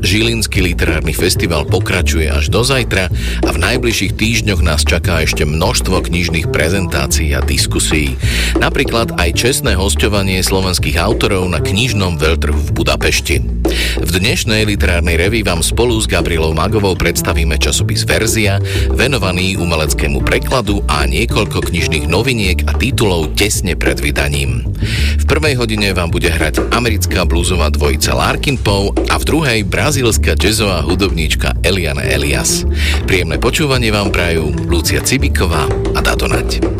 Žilinský literárny festival pokračuje až do zajtra a v najbližších týždňoch nás čaká ešte množstvo knižných prezentácií a diskusí. Napríklad aj čestné hostovanie slovenských autorov na knižnom veľtrhu v Budapešti. V dnešnej literárnej revi vám spolu s Gabrielou Magovou predstavíme časopis Verzia, venovaný umeleckému prekladu a niekoľko knižných noviniek a titulov tesne pred vydaním. V prvej hodine vám bude hrať americká blúzová dvojica Larkin Poe a v druhej brazílska jazzová hudobníčka Eliana Elias. Príjemné počúvanie vám prajú Lucia Cibiková a Dato Nať.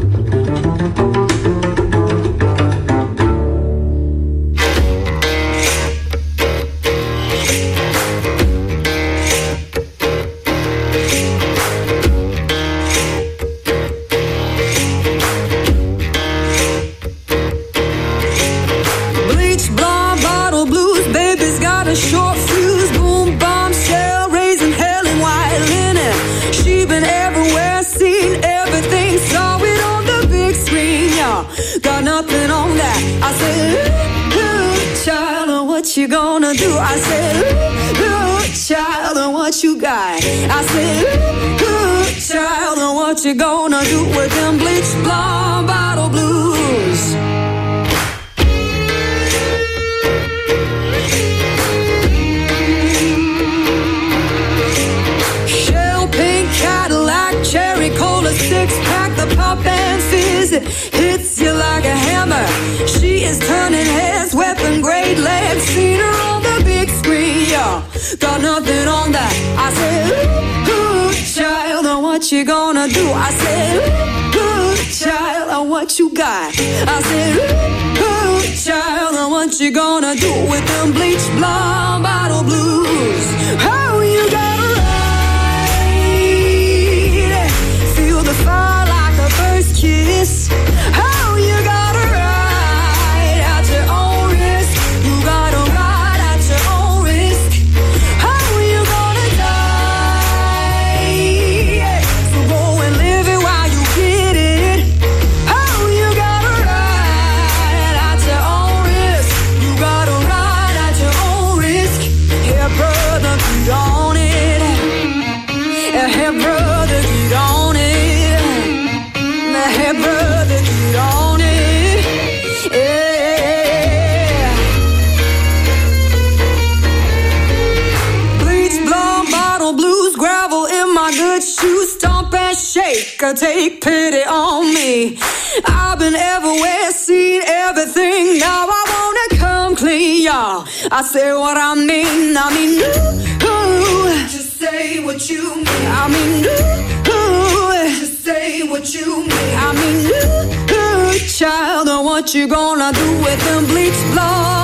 Gonna do with them bleach blonde bottle blues? Shell pink Cadillac, cherry cola six pack, the pop and fizz hits you like a hammer. She is turning heads, weapon grade legs, seen her on the big screen. Yeah, got nothing on that. I said what you gonna do? I said, good child, what you got? I said, good child, what you gonna do with them bleach blonde bottle blues? How take pity on me. I've been everywhere, seen everything. Now I wanna come clean, y'all. I say what I mean. I mean, ooh, ooh. Just say what you mean. I mean, ooh, ooh. Just say what you mean. I mean, ooh, ooh. Child, what you gonna do with them bleach blonde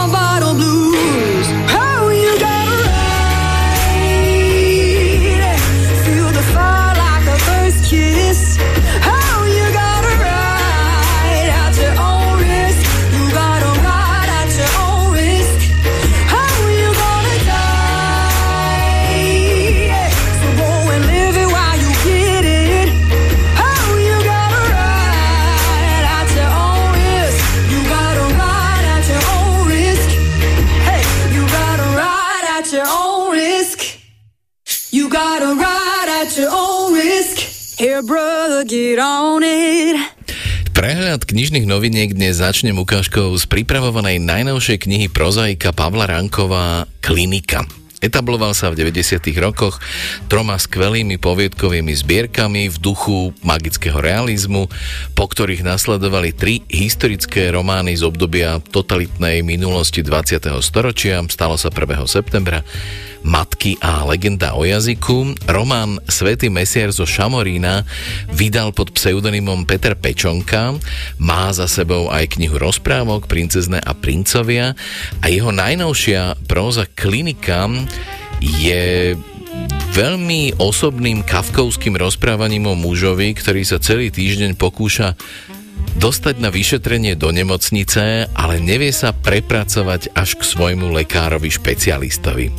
get on it. Prehľad knižných noviniek dnes začnem ukážkou z pripravovanej najnovšej knihy prozaika Pavla Ranková Klinika. Etabloval sa v 90. rokoch troma skvelými poviedkovými zbierkami v duchu magického realizmu, po ktorých nasledovali tri historické romány z obdobia totalitnej minulosti 20. storočia, stalo sa 1. septembra, Matky a legenda o jazyku. Román Svetý mesiar zo Šamorína vydal pod pseudonymom Peter Pečonka, má za sebou aj knihu rozprávok Princezne a princovia a jeho najnovšia próza Klinika je veľmi osobným kafkovským rozprávaním o mužovi, ktorý sa celý týždeň pokúša dostať na vyšetrenie do nemocnice, ale nevie sa prepracovať až k svojmu lekárovi špecialistovi.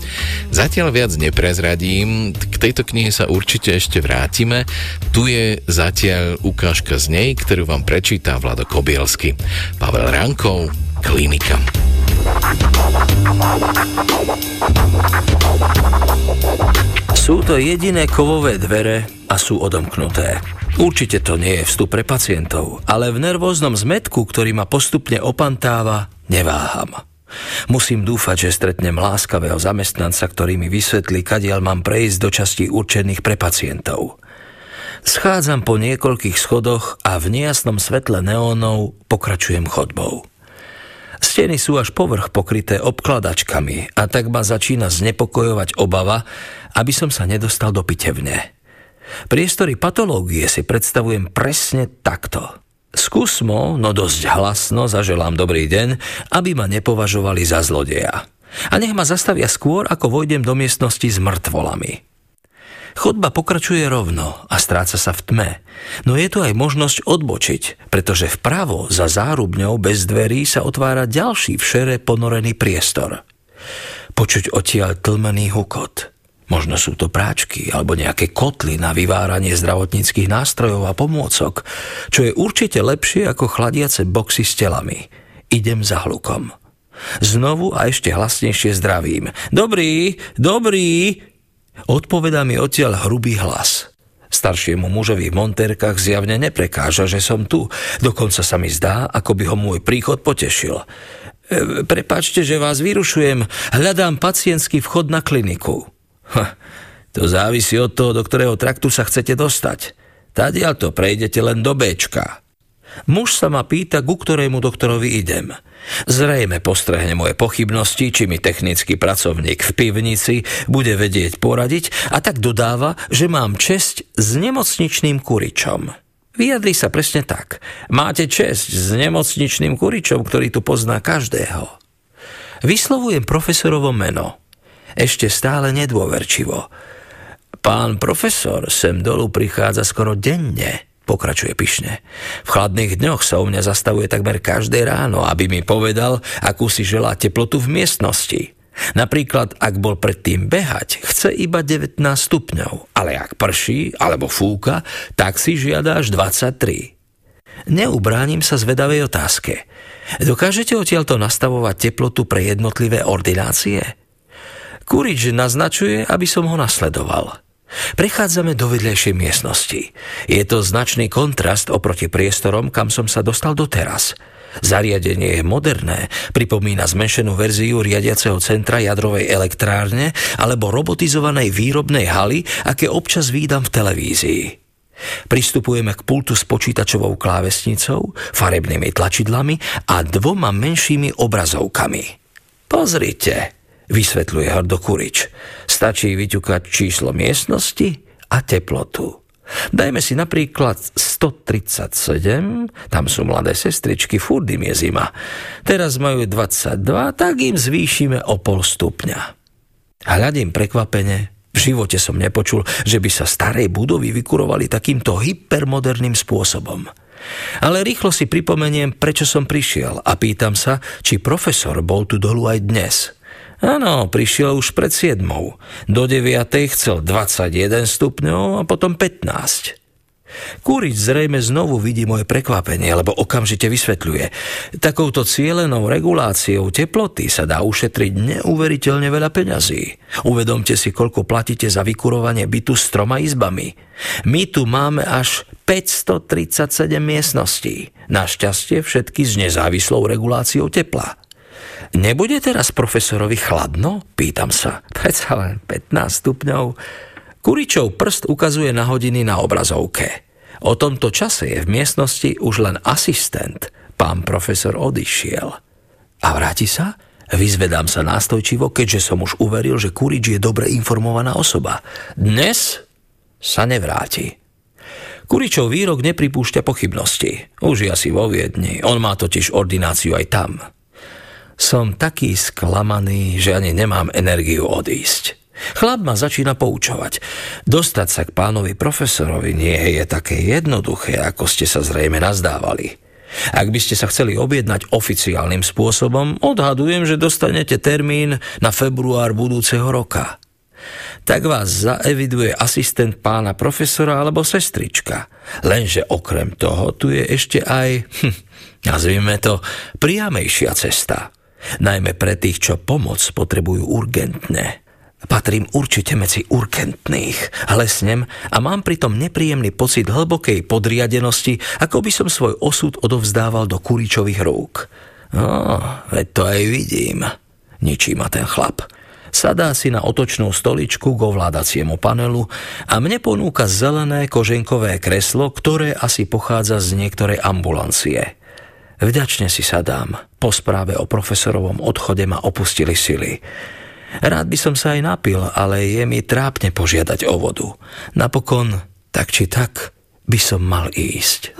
Zatiaľ viac neprezradím, k tejto knihe sa určite ešte vrátime. Tu je zatiaľ ukážka z nej, ktorú vám prečíta Vlado Kobielsky. Pavel Rankov, Klinika. To jediné kovové dvere a sú odomknuté. Určite to nie je vstup pre pacientov, ale v nervóznom zmetku, ktorý ma postupne opantáva, neváham. Musím dúfať, že stretnem láskavého zamestnanca, ktorý mi vysvetlí, kadiaľ mám prejsť do častí určených pre pacientov. Schádzam po niekoľkých schodoch a v nejasnom svetle neónov pokračujem chodbou. Steny sú až povrch pokryté obkladačkami a tak ma začína znepokojovať obava, aby som sa nedostal do pitevne. Priestory patológie si predstavujem presne takto. Skúsmo, no dosť hlasno, zaželám dobrý deň, aby ma nepovažovali za zlodeja. A nech ma zastavia skôr, ako vojdem do miestnosti s mŕtvolami. Chodba pokračuje rovno a stráca sa v tme, no je tu aj možnosť odbočiť, pretože vpravo za zárubňou bez dverí sa otvára ďalší v šere ponorený priestor. Počuť odtiaľ tlmený hukot. Možno sú to práčky alebo nejaké kotly na vyváranie zdravotníckých nástrojov a pomôcok, čo je určite lepšie ako chladiace boxy s telami. Idem za hlukom. Znovu a ešte hlasnejšie zdravím. Dobrý, dobrý, Odpovedá mi odtiaľ hrubý hlas. Staršiemu mužovi v montérkach zjavne neprekáža, že som tu. Dokonca sa mi zdá, ako by ho môj príchod potešil. E, prepačte, že vás vyrušujem. Hľadám pacientský vchod na kliniku. Ha, to závisí od toho, do ktorého traktu sa chcete dostať. Tadiaľ to prejdete len do Bčka. Muž sa ma pýta, ku ktorému doktorovi idem. Zrejme postrehne moje pochybnosti, či mi technický pracovník v pivnici bude vedieť poradiť a tak dodáva, že mám česť s nemocničným kuričom. Vyjadri sa presne tak. Máte česť s nemocničným kuričom, ktorý tu pozná každého. Vyslovujem profesorovo meno. Ešte stále nedôverčivo. Pán profesor sem dolu prichádza skoro denne pokračuje pyšne. V chladných dňoch sa u mňa zastavuje takmer každé ráno, aby mi povedal, akú si želá teplotu v miestnosti. Napríklad, ak bol predtým behať, chce iba 19 stupňov, ale ak prší alebo fúka, tak si žiada až 23. Neubránim sa zvedavej otázke. Dokážete odtiaľto nastavovať teplotu pre jednotlivé ordinácie? Kurič naznačuje, aby som ho nasledoval. Prechádzame do vedľajšej miestnosti. Je to značný kontrast oproti priestorom, kam som sa dostal doteraz. Zariadenie je moderné, pripomína zmenšenú verziu riadiaceho centra jadrovej elektrárne alebo robotizovanej výrobnej haly, aké občas výdam v televízii. Pristupujeme k pultu s počítačovou klávesnicou, farebnými tlačidlami a dvoma menšími obrazovkami. Pozrite, vysvetľuje Hrdo Kurič. Stačí vyťukať číslo miestnosti a teplotu. Dajme si napríklad 137, tam sú mladé sestričky, furt im je zima. Teraz majú 22, tak im zvýšime o pol stupňa. Hľadím prekvapene, v živote som nepočul, že by sa starej budovy vykurovali takýmto hypermoderným spôsobom. Ale rýchlo si pripomeniem, prečo som prišiel a pýtam sa, či profesor bol tu dolu aj dnes – Áno, prišiel už pred 7. Do 9. chcel 21 stupňov a potom 15. Kúrič zrejme znovu vidí moje prekvapenie, lebo okamžite vysvetľuje. Takouto cielenou reguláciou teploty sa dá ušetriť neuveriteľne veľa peňazí. Uvedomte si, koľko platíte za vykurovanie bytu s troma izbami. My tu máme až 537 miestností. Našťastie všetky s nezávislou reguláciou tepla. Nebude teraz profesorovi chladno? Pýtam sa. Predsa len 15 stupňov. Kuričov prst ukazuje na hodiny na obrazovke. O tomto čase je v miestnosti už len asistent. Pán profesor odišiel. A vráti sa? Vyzvedám sa nástojčivo, keďže som už uveril, že Kurič je dobre informovaná osoba. Dnes sa nevráti. Kuričov výrok nepripúšťa pochybnosti. Už je asi vo Viedni, on má totiž ordináciu aj tam. Som taký sklamaný, že ani nemám energiu odísť. Chlap ma začína poučovať. Dostať sa k pánovi profesorovi nie je také jednoduché, ako ste sa zrejme nazdávali. Ak by ste sa chceli objednať oficiálnym spôsobom, odhadujem, že dostanete termín na február budúceho roka. Tak vás zaeviduje asistent pána profesora alebo sestrička. Lenže okrem toho tu je ešte aj, hm, nazvime to, priamejšia cesta – najmä pre tých, čo pomoc potrebujú urgentne. Patrím určite medzi urgentných, lesnem a mám pritom nepríjemný pocit hlbokej podriadenosti, ako by som svoj osud odovzdával do kuričových rúk. No, veď to aj vidím. Ničí ma ten chlap. Sadá si na otočnú stoličku k ovládaciemu panelu a mne ponúka zelené koženkové kreslo, ktoré asi pochádza z niektorej ambulancie. Vďačne si sadám. Po správe o profesorovom odchode ma opustili sily. Rád by som sa aj napil, ale je mi trápne požiadať o vodu. Napokon, tak či tak, by som mal ísť.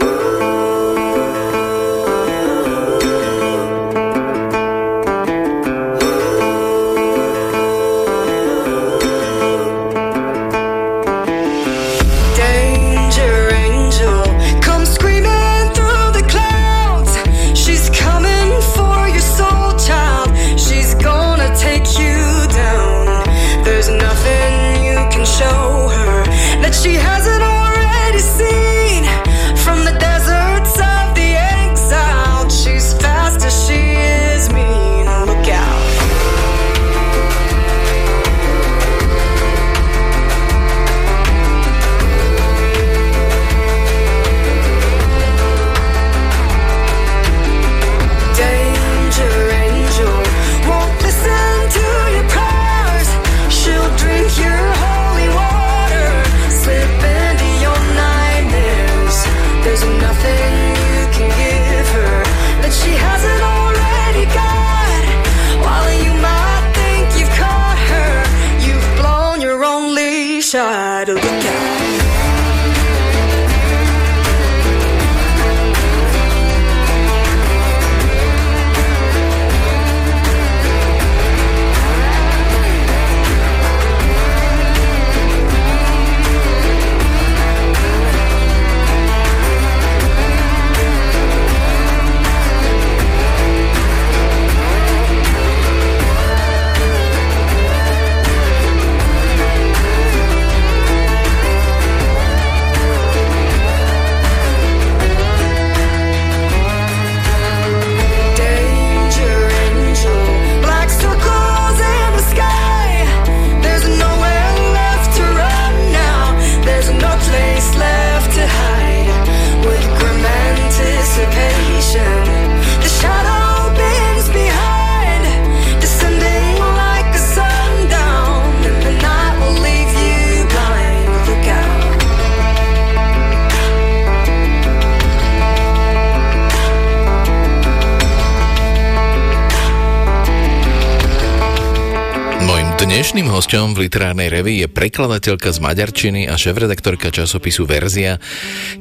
Dnešným hostom v literárnej revii je prekladateľka z maďarčiny a šéf-redaktorka časopisu Verzia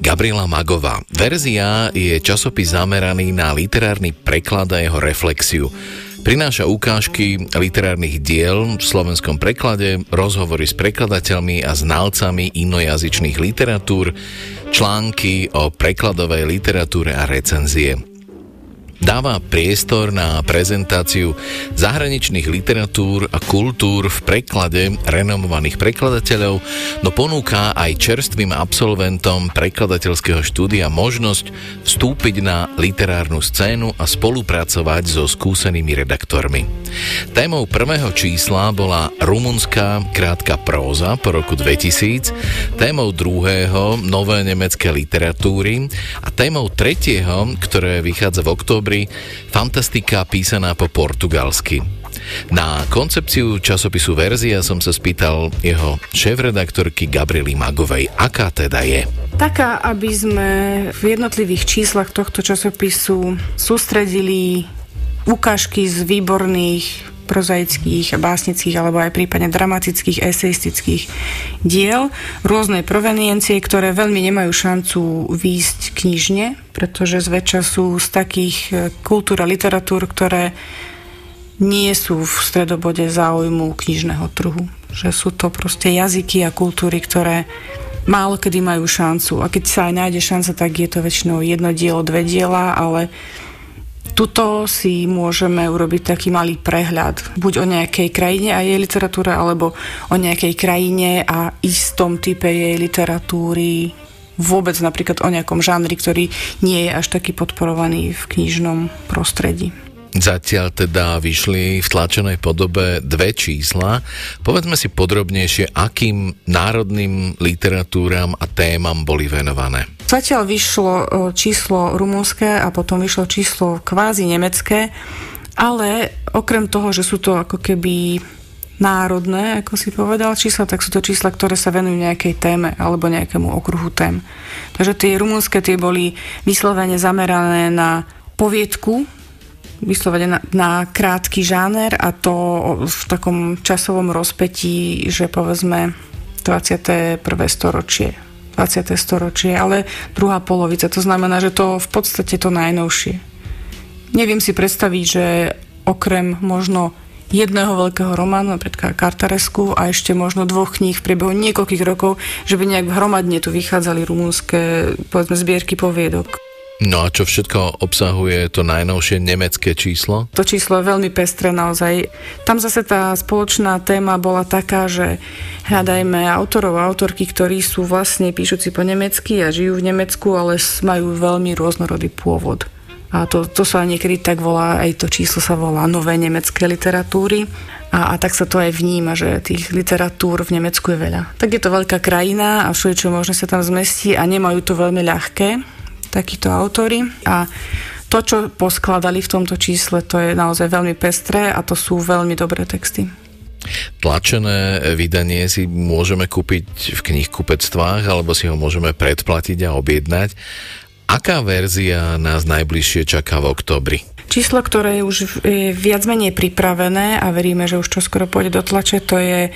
Gabriela Magová. Verzia je časopis zameraný na literárny preklad a jeho reflexiu. Prináša ukážky literárnych diel v slovenskom preklade, rozhovory s prekladateľmi a znalcami inojazyčných literatúr, články o prekladovej literatúre a recenzie dáva priestor na prezentáciu zahraničných literatúr a kultúr v preklade renomovaných prekladateľov, no ponúka aj čerstvým absolventom prekladateľského štúdia možnosť vstúpiť na literárnu scénu a spolupracovať so skúsenými redaktormi. Témou prvého čísla bola rumunská krátka próza po roku 2000, témou druhého nové nemecké literatúry a témou tretieho, ktoré vychádza v októbri oktobri fantastika písaná po portugalsky. Na koncepciu časopisu Verzia som sa spýtal jeho šéf-redaktorky Gabriely Magovej, aká teda je. Taká, aby sme v jednotlivých číslach tohto časopisu sústredili ukážky z výborných prozaických, básnických alebo aj prípadne dramatických, eseistických diel, rôznej proveniencie, ktoré veľmi nemajú šancu výjsť knižne, pretože zväčša sú z takých e, kultúr a literatúr, ktoré nie sú v stredobode záujmu knižného trhu. Že sú to proste jazyky a kultúry, ktoré málo kedy majú šancu. A keď sa aj nájde šanca, tak je to väčšinou jedno dielo, dve diela, ale Tuto si môžeme urobiť taký malý prehľad, buď o nejakej krajine a jej literatúre, alebo o nejakej krajine a istom type jej literatúry, vôbec napríklad o nejakom žánri, ktorý nie je až taký podporovaný v knižnom prostredí. Zatiaľ teda vyšli v tlačenej podobe dve čísla. Povedzme si podrobnejšie, akým národným literatúram a témam boli venované. Zatiaľ vyšlo e, číslo rumunské a potom vyšlo číslo kvázi nemecké, ale okrem toho, že sú to ako keby národné, ako si povedal, čísla, tak sú to čísla, ktoré sa venujú nejakej téme alebo nejakému okruhu tém. Takže tie rumunské tie boli vyslovene zamerané na poviedku, vyslovene na, na krátky žáner a to v takom časovom rozpetí, že povedzme 21. storočie 20. storočie, ale druhá polovica. To znamená, že to v podstate to najnovšie. Neviem si predstaviť, že okrem možno jedného veľkého románu, napríklad Kartaresku a ešte možno dvoch kníh v priebehu niekoľkých rokov, že by nejak hromadne tu vychádzali rumúnske, povedzme, zbierky poviedok. No a čo všetko obsahuje to najnovšie nemecké číslo? To číslo je veľmi pestré naozaj. Tam zase tá spoločná téma bola taká, že hľadajme autorov a autorky, ktorí sú vlastne píšuci po nemecky a žijú v Nemecku, ale majú veľmi rôznorodý pôvod. A to, to sa niekedy tak volá, aj to číslo sa volá nové nemecké literatúry. A, a tak sa to aj vníma, že tých literatúr v Nemecku je veľa. Tak je to veľká krajina a všeličo možno sa tam zmestí a nemajú to veľmi ľahké takíto autory a to, čo poskladali v tomto čísle, to je naozaj veľmi pestré a to sú veľmi dobré texty. Tlačené vydanie si môžeme kúpiť v knihkupectvách alebo si ho môžeme predplatiť a objednať. Aká verzia nás najbližšie čaká v oktobri? Číslo, ktoré je už viac menej pripravené a veríme, že už čoskoro pôjde do tlače, to je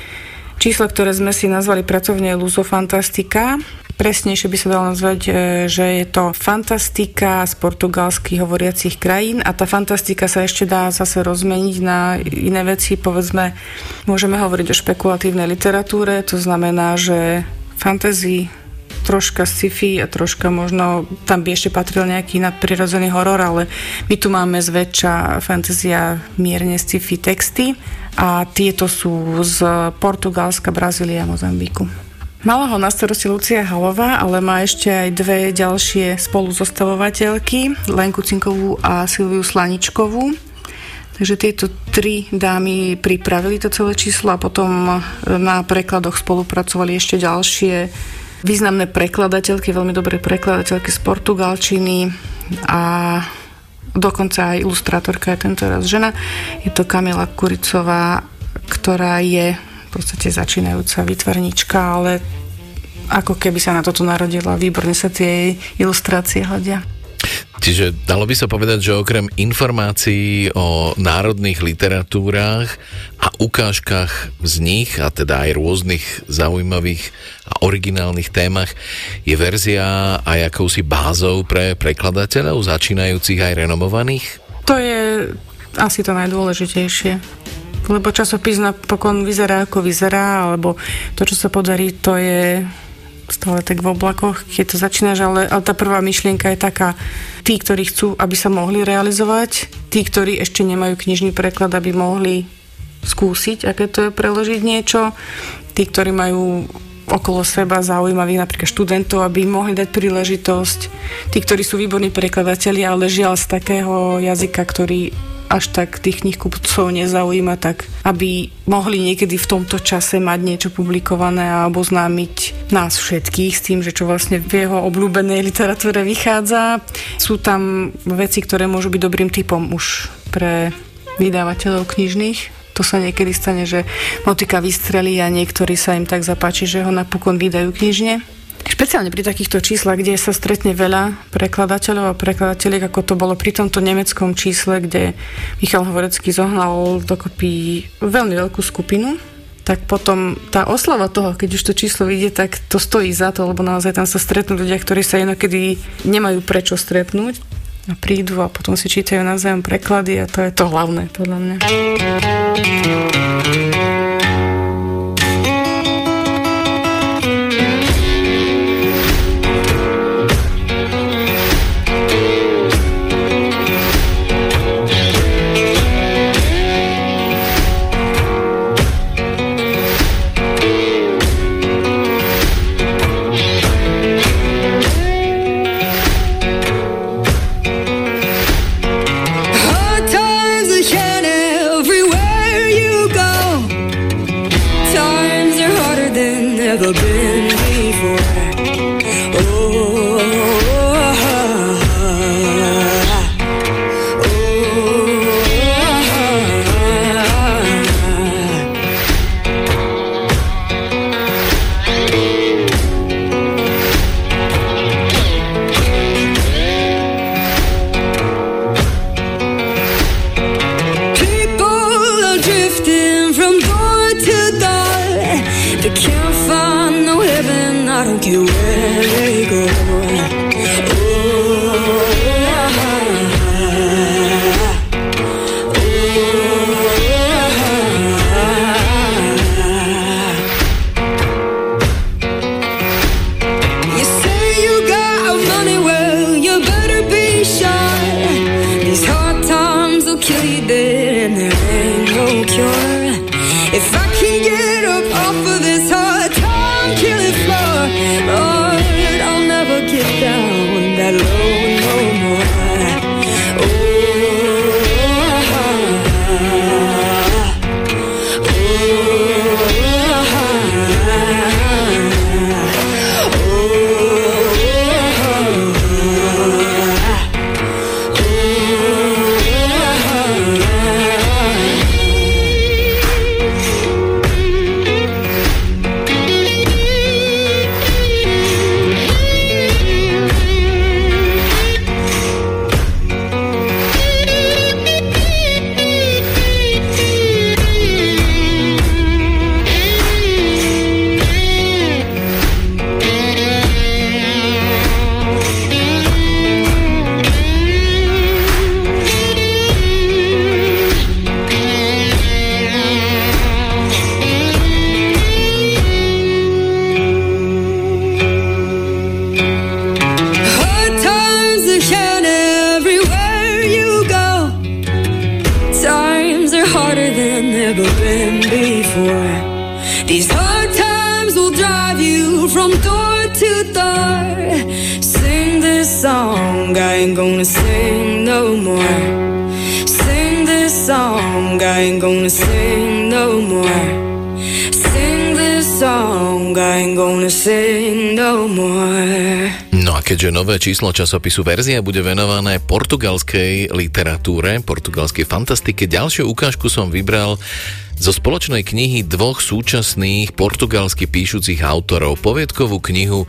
číslo, ktoré sme si nazvali pracovne Luzo Fantastika Presnejšie by sa dalo nazvať, e, že je to fantastika z portugalských hovoriacich krajín a tá fantastika sa ešte dá zase rozmeniť na iné veci. Povedzme, môžeme hovoriť o špekulatívnej literatúre, to znamená, že fantasy troška sci-fi a troška možno, tam by ešte patril nejaký nadprirodzený horor, ale my tu máme zväčša fantázia mierne sci-fi texty a tieto sú z Portugalska, Brazília a Mozambiku. Mala ho na starosti Lucia Halová, ale má ešte aj dve ďalšie spoluzostavovateľky, Lenku Cinkovú a Silviu Slaničkovú. Takže tieto tri dámy pripravili to celé číslo a potom na prekladoch spolupracovali ešte ďalšie významné prekladateľky, veľmi dobré prekladateľky z Portugalčiny a dokonca aj ilustrátorka je tento raz žena. Je to Kamila Kuricová, ktorá je podstate začínajúca výtvarnička, ale ako keby sa na toto narodila. Výborne sa tie ilustrácie hľadia. Čiže dalo by sa povedať, že okrem informácií o národných literatúrách a ukážkach z nich, a teda aj rôznych zaujímavých a originálnych témach, je verzia aj akousi bázou pre prekladateľov, začínajúcich aj renomovaných? To je asi to najdôležitejšie lebo časopis napokon vyzerá ako vyzerá, alebo to, čo sa podarí, to je stále tak v oblakoch, keď to začínaš, ale, ale tá prvá myšlienka je taká, tí, ktorí chcú, aby sa mohli realizovať, tí, ktorí ešte nemajú knižný preklad, aby mohli skúsiť, aké to je preložiť niečo, tí, ktorí majú okolo seba zaujímavých napríklad študentov, aby mohli dať príležitosť. Tí, ktorí sú výborní prekladatelia, ale žiaľ z takého jazyka, ktorý až tak tých knihkupcov nezaujíma, tak aby mohli niekedy v tomto čase mať niečo publikované a oboznámiť nás všetkých s tým, že čo vlastne v jeho obľúbenej literatúre vychádza. Sú tam veci, ktoré môžu byť dobrým typom už pre vydávateľov knižných. To sa niekedy stane, že motika vystrelí a niektorí sa im tak zapáči, že ho napokon vydajú knižne. Špeciálne pri takýchto číslach, kde sa stretne veľa prekladateľov a prekladateľiek, ako to bolo pri tomto nemeckom čísle, kde Michal Hovorecký zohnal dokopy veľmi veľkú skupinu, tak potom tá oslava toho, keď už to číslo vyjde, tak to stojí za to, lebo naozaj tam sa stretnú ľudia, ktorí sa inokedy nemajú prečo stretnúť a prídu a potom si čítajú navzájom preklady a to je to hlavné podľa mňa. These hard times will drive you from door to door. Sing this song, I ain't gonna sing no more. Sing this song, I ain't gonna sing no more. Sing this song, I ain't gonna sing no more. No a keďže nové číslo časopisu Verzia bude venované portugalskej literatúre, portugalskej fantastike, ďalšiu ukážku som vybral zo spoločnej knihy dvoch súčasných portugalsky píšucich autorov. Poviedkovú knihu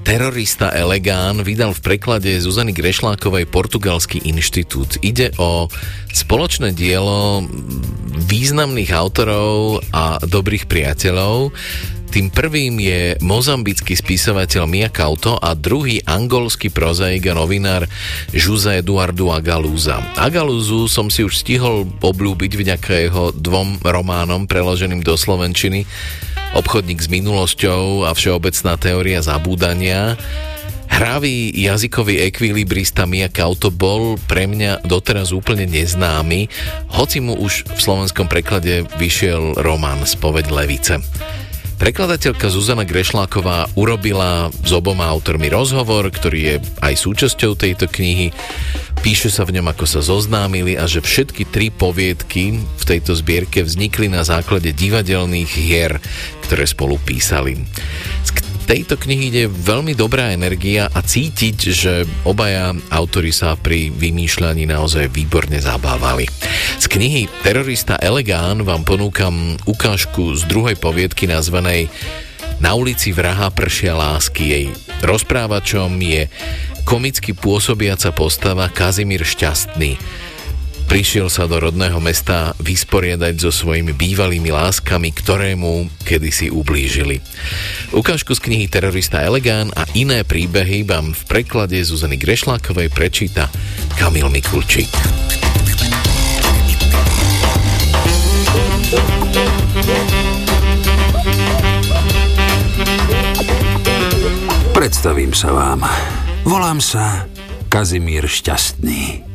Terorista Elegán vydal v preklade Zuzany Grešlákovej Portugalský inštitút. Ide o spoločné dielo významných autorov a dobrých priateľov. Tým prvým je mozambický spisovateľ Mia Couto a druhý angolský prozaik a novinár José Eduardo Agalúza. Agalúzu som si už stihol obľúbiť vďaka jeho dvom románom preloženým do slovenčiny Obchodník s minulosťou a Všeobecná teória zabúdania. Hravý jazykový ekvilibrista Mia Kauto bol pre mňa doteraz úplne neznámy, hoci mu už v slovenskom preklade vyšiel román Spoveď Levice. Prekladateľka Zuzana Grešláková urobila s oboma autormi rozhovor, ktorý je aj súčasťou tejto knihy. Píše sa v ňom, ako sa zoznámili a že všetky tri poviedky v tejto zbierke vznikli na základe divadelných hier, ktoré spolu písali. Tejto knihy ide veľmi dobrá energia a cítiť, že obaja autori sa pri vymýšľaní naozaj výborne zabávali. Z knihy Terorista Elegán vám ponúkam ukážku z druhej poviedky nazvanej Na ulici vraha pršia lásky. Jej rozprávačom je komicky pôsobiaca postava Kazimír Šťastný. Prišiel sa do rodného mesta vysporiadať so svojimi bývalými láskami, ktoré mu kedysi ublížili. Ukážku z knihy Terorista Elegán a iné príbehy vám v preklade Zuzany Grešlákovej prečíta Kamil Mikulčík. Predstavím sa vám. Volám sa Kazimír Šťastný.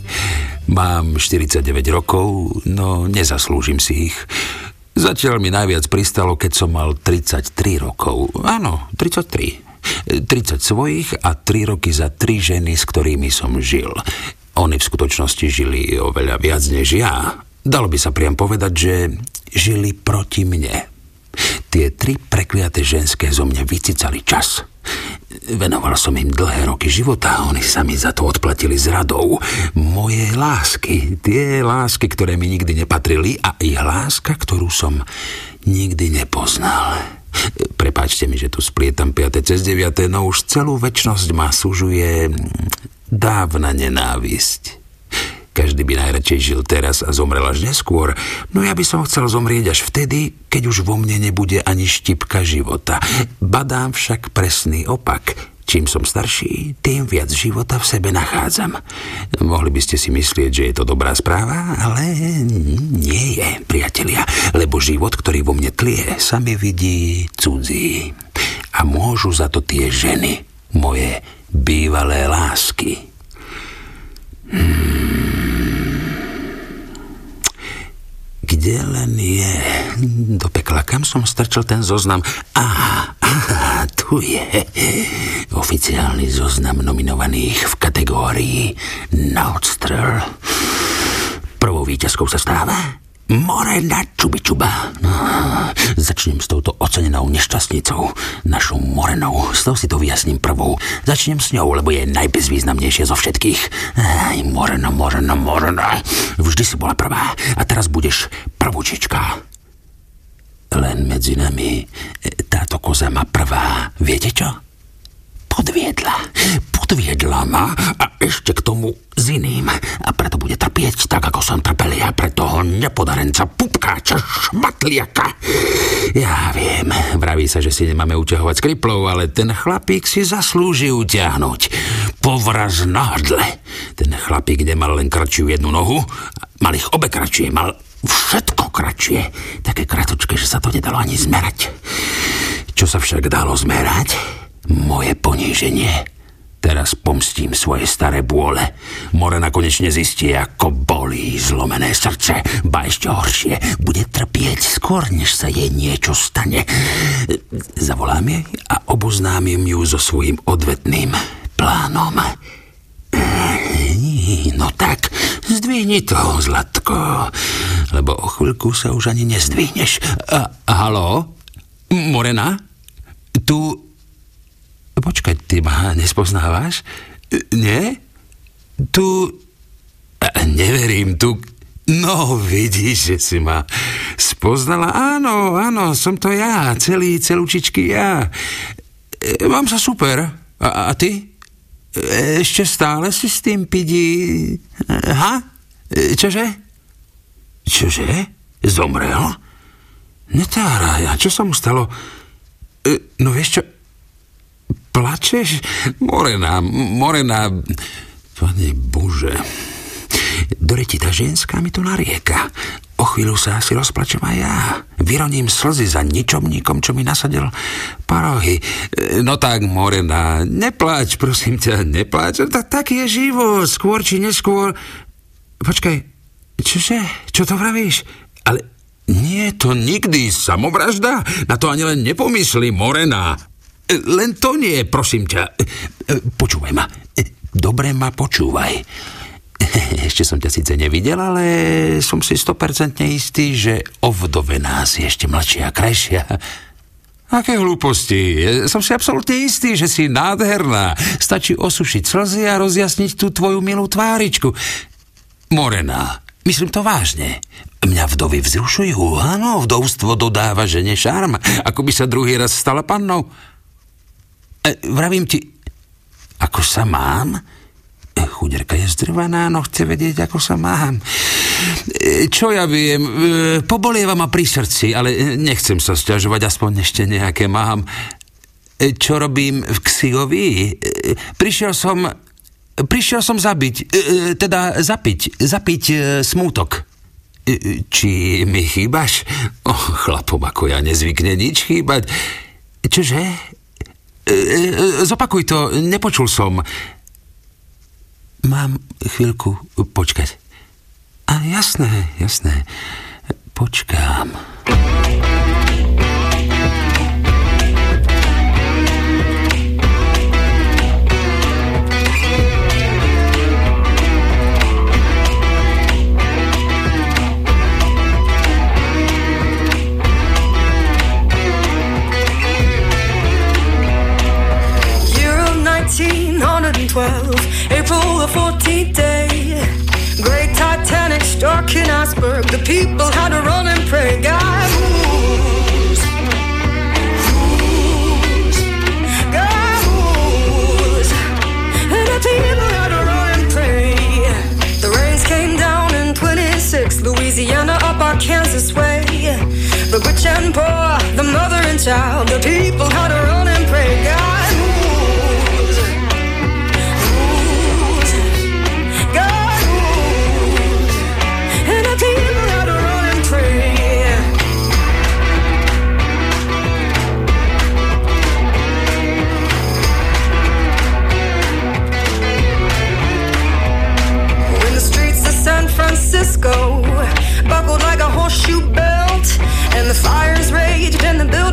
Mám 49 rokov, no nezaslúžim si ich. Zatiaľ mi najviac pristalo, keď som mal 33 rokov. Áno, 33. 30 svojich a 3 roky za 3 ženy, s ktorými som žil. Oni v skutočnosti žili oveľa viac než ja. Dalo by sa priam povedať, že žili proti mne. Tie tri prekliaté ženské zo mňa vycicali čas. Venoval som im dlhé roky života oni sa mi za to odplatili zradou. Moje lásky, tie lásky, ktoré mi nikdy nepatrili a ich láska, ktorú som nikdy nepoznal. Prepáčte mi, že tu splietam 5. cez 9. no už celú väčnosť ma sužuje dávna nenávisť. Každý by najradšej žil teraz a zomrel až neskôr, no ja by som chcel zomrieť až vtedy, keď už vo mne nebude ani štipka života. Badám však presný opak. Čím som starší, tým viac života v sebe nachádzam. Mohli by ste si myslieť, že je to dobrá správa, ale nie je, priatelia, lebo život, ktorý vo mne tlie, sa mi vidí cudzí. A môžu za to tie ženy, moje bývalé lásky. Hmm. Kde je? Do pekla. Kam som strčil ten zoznam? Aha, aha, tu je. Oficiálny zoznam nominovaných v kategórii Nordstrel. Prvou víťazkou sa stáva Morena Čubičuba. No, začnem s touto ocenenou nešťastnicou, našou Morenou. S tou si to vyjasním prvou. Začnem s ňou, lebo je najbezvýznamnejšia zo všetkých. Aj, Morena, Morena, Morena. Vždy si bola prvá a teraz budeš prvúčička. Len medzi nami táto koza má prvá. Viete čo? Podviedla. Podviedla ma a ešte k tomu s iným. A preto bude trpieť tak, ako som trpel ja pre toho nepodarenca, pupkáča, šmatliaka. Ja viem, vraví sa, že si nemáme uťahovať skriplov, ale ten chlapík si zaslúži utiahnuť. Povraz na hrdle. Ten chlapík nemal len kratšiu jednu nohu, mal ich obe kratšie, mal všetko kratšie. Také kratočké, že sa to nedalo ani zmerať. Čo sa však dalo zmerať? Moje poníženie. Teraz pomstím svoje staré bôle. Morena konečne zistí, ako bolí zlomené srdce. Ba ešte horšie, bude trpieť skôr, než sa jej niečo stane. Zavolám jej a oboznámim ju so svojím odvetným plánom. No tak, zdvihni to, Zlatko, lebo o chvíľku sa už ani nezdvihneš. A, halo? Morena? Tu Počkaj, ty ma nespoznávaš? Nie? Tu... Neverím, tu... No, vidíš, že si ma spoznala. Áno, áno, som to ja, celý, celúčičky ja. E, mám sa super. A, a ty? Ešte stále si s tým pidi... Ha? Čože? Čože? Zomrel? Netáraj, a čo sa mu stalo? E, no vieš čo, Plačeš? Morená, Morená... Pane Bože... Doreti, tá ženská mi to narieka. O chvíľu sa asi rozplačem aj ja. Vyroním slzy za ničomníkom, čo mi nasadil parohy. No tak, Morena, neplač, prosím ťa, neplač. Tak, tak je život, skôr či neskôr. Počkaj, čože? Čo to vravíš? Ale nie je to nikdy samovražda? Na to ani len nepomyslí, Morena. Len to nie, prosím ťa. Počúvaj ma. Dobre ma počúvaj. Ešte som ťa síce nevidel, ale som si 100% istý, že ovdovená si ešte mladšia a krajšia. Aké hlúposti. Som si absolútne istý, že si nádherná. Stačí osušiť slzy a rozjasniť tú tvoju milú tváričku. Morená, myslím to vážne. Mňa vdovy vzrušujú. Áno, vdovstvo dodáva žene šarm, ako by sa druhý raz stala pannou. E, vravím ti, ako sa mám? E, chuderka je zdrvaná, no chce vedieť, ako sa mám. E, čo ja viem, e, pobolieva ma pri srdci, ale nechcem sa sťažovať, aspoň ešte nejaké mám. E, čo robím v Xigovi? E, prišiel som... Prišiel som zabiť, e, teda zapiť, zapiť e, smútok. E, či mi chýbaš? Oh, chlapom ako ja nezvykne nič chýbať. Čože? E, e, zopakuj to, nepočul som. Mám chvíľku počkať. A jasné, jasné. Počkám. 1912, April the 14th day. Great Titanic struck in iceberg. The people had to run and pray. God moves. Moves. God moves. And the people had to run and pray. The rains came down in 26, Louisiana up Arkansas way. The rich and poor, the mother and child, the people had to run Francisco, buckled like a horseshoe belt, and the fires raged and the buildings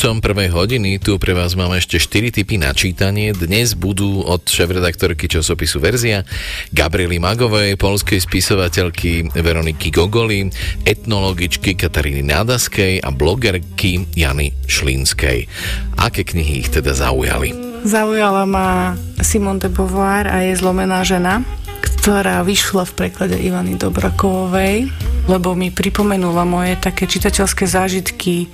koncom prvej hodiny tu pre vás máme ešte 4 typy na čítanie. Dnes budú od šéf-redaktorky časopisu Verzia, Gabriely Magovej, polskej spisovateľky Veroniky Gogoli, etnologičky Kataríny Nádaskej a blogerky Jany Šlínskej. Aké knihy ich teda zaujali? Zaujala ma Simone de Beauvoir a jej zlomená žena, ktorá vyšla v preklade Ivany Dobrakovovej, lebo mi pripomenula moje také čitateľské zážitky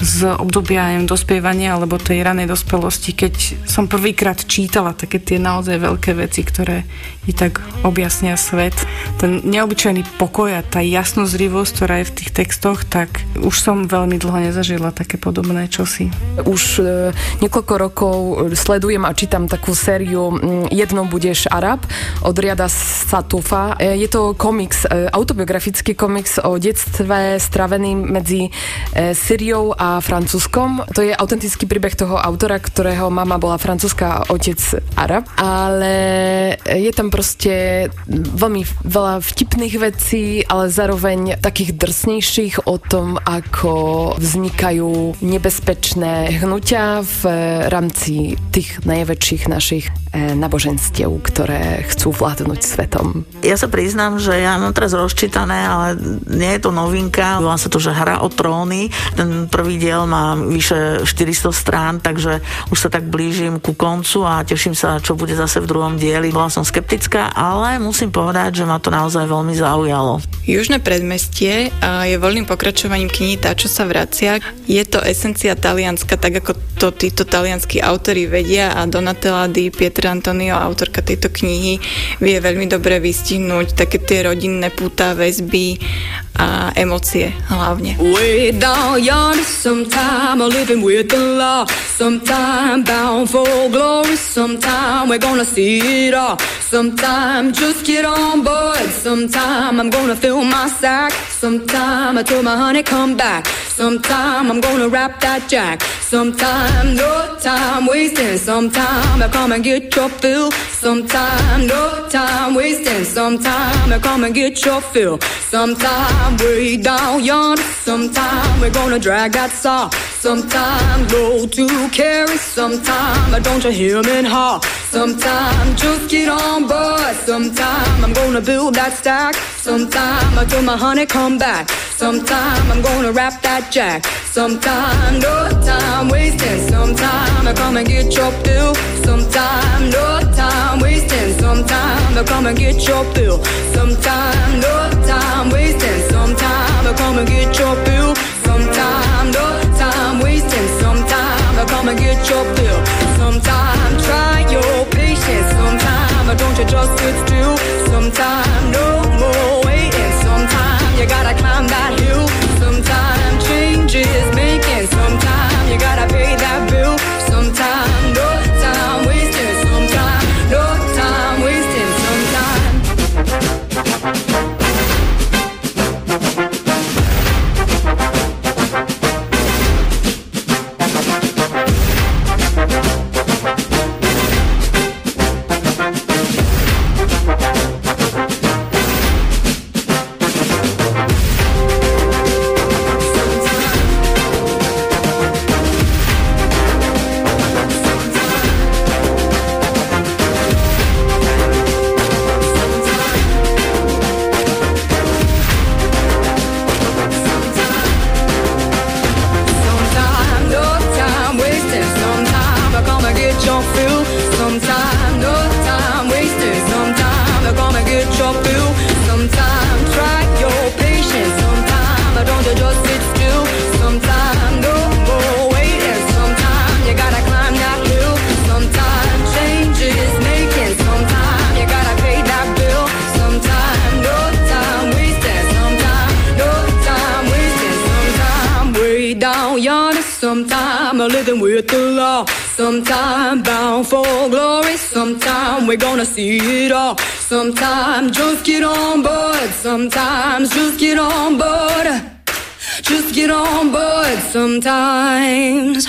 z obdobia neviem, dospievania alebo tej ranej dospelosti, keď som prvýkrát čítala také tie naozaj veľké veci, ktoré i tak objasnia svet. Ten neobyčajný pokoj a tá jasnozrivosť, ktorá je v tých textoch, tak už som veľmi dlho nezažila také podobné čosi. Už e, niekoľko rokov sledujem a čítam takú sériu mm, Jednou budeš Arab od Riada Satufa. E, Je to komiks, e, autobiografický komiks o detstve straveným medzi e, Syriou a Francúzskom. To je autentický príbeh toho autora, ktorého mama bola francúzska a otec Arab. Ale je tam proste veľmi veľa vtipných vecí, ale zároveň takých drsnejších o tom, ako vznikajú nebezpečné hnutia v rámci tých najväčších našich eh, naboženstiev, ktoré chcú vládnuť svetom. Ja sa priznám, že ja mám teraz rozčítané, ale nie je to novinka. Volá sa to, že Hra o tróny. Ten prvý diel má vyše 400 strán, takže už sa tak blížim ku koncu a teším sa, čo bude zase v druhom dieli. Bola som skeptická, ale musím povedať, že ma to naozaj veľmi zaujalo. Južné predmestie je voľným pokračovaním knihy Tá, čo sa vracia. Je to esencia Talianska, tak ako to títo talianskí autori vedia a Donatella di Pietro Antonio, autorka tejto knihy, vie veľmi dobre vystihnúť také tie rodinné púta, väzby a emócie hlavne. Down yonder, sometime I'm living with the law. Sometime bound for glory. Sometime we're gonna see it all. Sometime just get on board. Sometime I'm gonna fill my sack. Sometime I told my honey come back. Sometime I'm gonna wrap that jack. Sometime no time wasting. Sometime I come and get your fill. Sometime no time wasting. Sometime I come and get your fill. Sometime way down yonder. Sometime we're gonna drag that saw. Sometime low to carry. Sometime I don't you hear me haw. Sometime just get on board. Sometime I'm gonna build that stack. Sometime I until my honey come back. Sometime I'm gonna wrap that jack. Sometime no time wasting. Sometime I come and get your bill. Sometime no time wasting. Sometime I come and get your bill. Sometime no time wasting. Sometime I come and get your bill. Sometime no time wasting. Sometime I come and get your bill. Sometime try your patience. Sometime don't you just sit still. Sometime no more waiting. Sometime you gotta climb that hill. Sometime change With the law. Sometime bound for glory. Sometime we're gonna see it all. Sometime just get on board. Sometimes just get on board. Just get on board sometimes.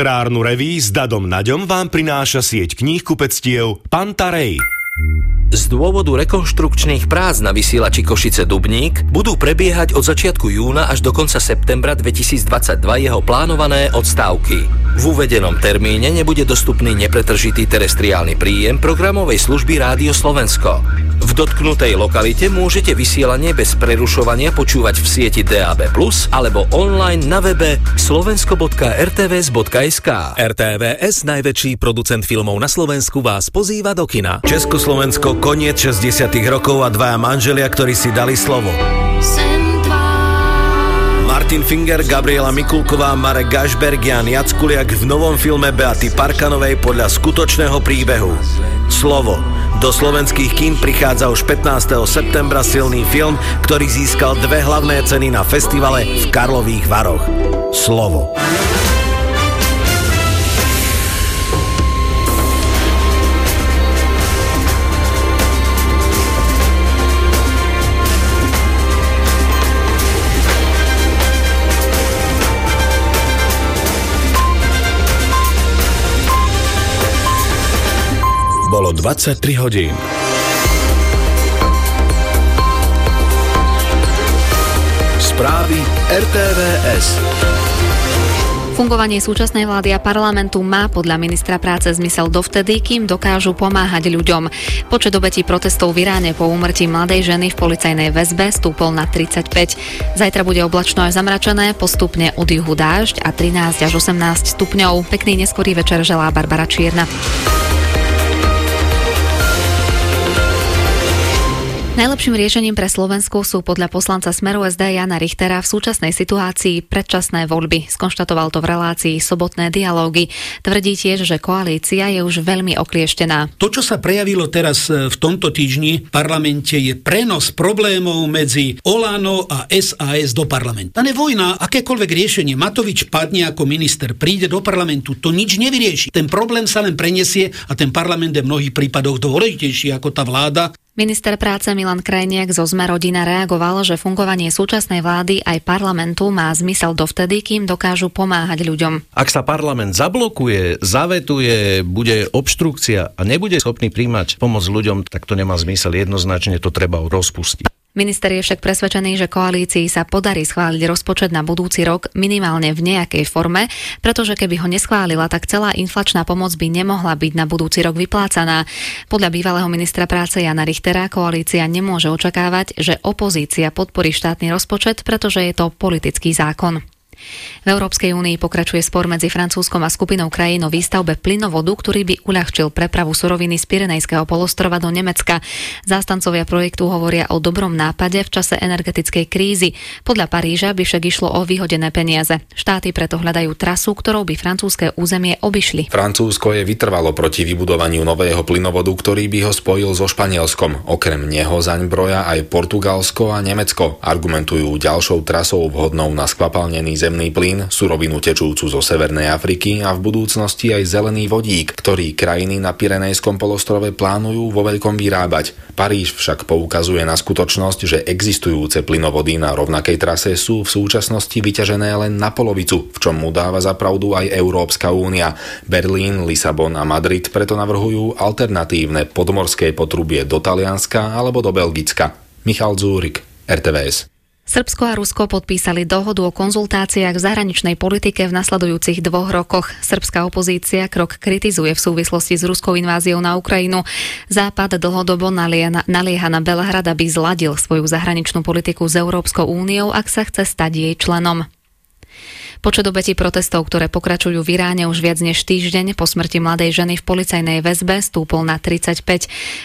Literárnu reví s Dadom Naďom vám prináša sieť kníh kupectiev Pantarej. Z dôvodu rekonštrukčných prác na vysielači Košice Dubník budú prebiehať od začiatku júna až do konca septembra 2022 jeho plánované odstávky. V uvedenom termíne nebude dostupný nepretržitý terestriálny príjem programovej služby Rádio Slovensko. V dotknutej lokalite môžete vysielanie bez prerušovania počúvať v sieti DAB+, alebo online na webe slovensko.rtvs.sk. RTVS, najväčší producent filmov na Slovensku, vás pozýva do kina. Československo, koniec 60 rokov a dvaja manželia, ktorí si dali slovo. Martin Finger, Gabriela Mikulková, Marek Gašberg, Jan Jackuliak v novom filme Beaty Parkanovej podľa skutočného príbehu. Slovo. Do slovenských kín prichádza už 15. septembra silný film, ktorý získal dve hlavné ceny na festivale v Karlových Varoch. Slovo. 23 hodín. Správy RTVS. Fungovanie súčasnej vlády a parlamentu má podľa ministra práce zmysel dovtedy, kým dokážu pomáhať ľuďom. Počet obetí protestov v Iráne po úmrtí mladej ženy v policajnej väzbe stúpol na 35. Zajtra bude oblačno až zamračené, postupne od juhu dážď a 13 až 18 stupňov. Pekný neskorý večer želá Barbara Čierna. Najlepším riešením pre Slovensku sú podľa poslanca Smeru SD Jana Richtera v súčasnej situácii predčasné voľby. Skonštatoval to v relácii Sobotné dialógy. Tvrdí tiež, že koalícia je už veľmi oklieštená. To, čo sa prejavilo teraz e, v tomto týždni v parlamente, je prenos problémov medzi Olano a SAS do parlamentu. A ne vojna, akékoľvek riešenie. Matovič padne ako minister, príde do parlamentu, to nič nevyrieši. Ten problém sa len preniesie a ten parlament je v mnohých prípadoch dôležitejší ako tá vláda. Minister práce Milan Krajniak zo Zme rodina reagoval, že fungovanie súčasnej vlády aj parlamentu má zmysel dovtedy, kým dokážu pomáhať ľuďom. Ak sa parlament zablokuje, zavetuje, bude obštrukcia a nebude schopný príjmať pomoc ľuďom, tak to nemá zmysel. Jednoznačne to treba rozpustiť. Minister je však presvedčený, že koalícii sa podarí schváliť rozpočet na budúci rok minimálne v nejakej forme, pretože keby ho neschválila, tak celá inflačná pomoc by nemohla byť na budúci rok vyplácaná. Podľa bývalého ministra práce Jana Richtera koalícia nemôže očakávať, že opozícia podporí štátny rozpočet, pretože je to politický zákon. V Európskej únii pokračuje spor medzi Francúzskom a skupinou krajín o výstavbe plynovodu, ktorý by uľahčil prepravu suroviny z Pirenejského polostrova do Nemecka. Zástancovia projektu hovoria o dobrom nápade v čase energetickej krízy. Podľa Paríža by však išlo o vyhodené peniaze. Štáty preto hľadajú trasu, ktorou by francúzske územie obišli. Francúzsko je vytrvalo proti vybudovaniu nového plynovodu, ktorý by ho spojil so Španielskom. Okrem neho zaň broja aj Portugalsko a Nemecko. Argumentujú ďalšou trasou vhodnou na skvapalnený zem zemný plyn, surovinu tečúcu zo Severnej Afriky a v budúcnosti aj zelený vodík, ktorý krajiny na Pirenejskom polostrove plánujú vo veľkom vyrábať. Paríž však poukazuje na skutočnosť, že existujúce plynovody na rovnakej trase sú v súčasnosti vyťažené len na polovicu, v čom mu dáva za pravdu aj Európska únia. Berlín, Lisabon a Madrid preto navrhujú alternatívne podmorské potrubie do Talianska alebo do Belgicka. Michal Zúrik, RTVS. Srbsko a Rusko podpísali dohodu o konzultáciách v zahraničnej politike v nasledujúcich dvoch rokoch. Srbská opozícia krok kritizuje v súvislosti s ruskou inváziou na Ukrajinu. Západ dlhodobo nalieha na Belhrad, aby zladil svoju zahraničnú politiku s Európskou úniou, ak sa chce stať jej členom. Počet obetí protestov, ktoré pokračujú v Iráne už viac než týždeň po smrti mladej ženy v policajnej väzbe stúpol na 35.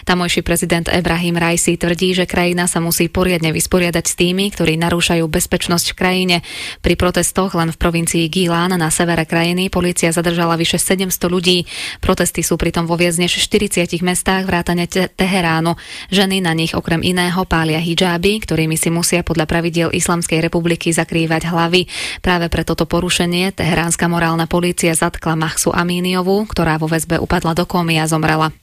Tamojší prezident Ebrahim Raisi tvrdí, že krajina sa musí poriadne vysporiadať s tými, ktorí narúšajú bezpečnosť v krajine. Pri protestoch len v provincii Gilán na severe krajiny polícia zadržala vyše 700 ľudí. Protesty sú pritom vo viac než 40 mestách vrátane te- Teheránu. Ženy na nich okrem iného pália hijáby, ktorými si musia podľa pravidiel Islamskej republiky zakrývať hlavy. Práve preto to porušenie teheránska morálna polícia zatkla Mahsu Amíniovú, ktorá vo väzbe upadla do komy a zomrela.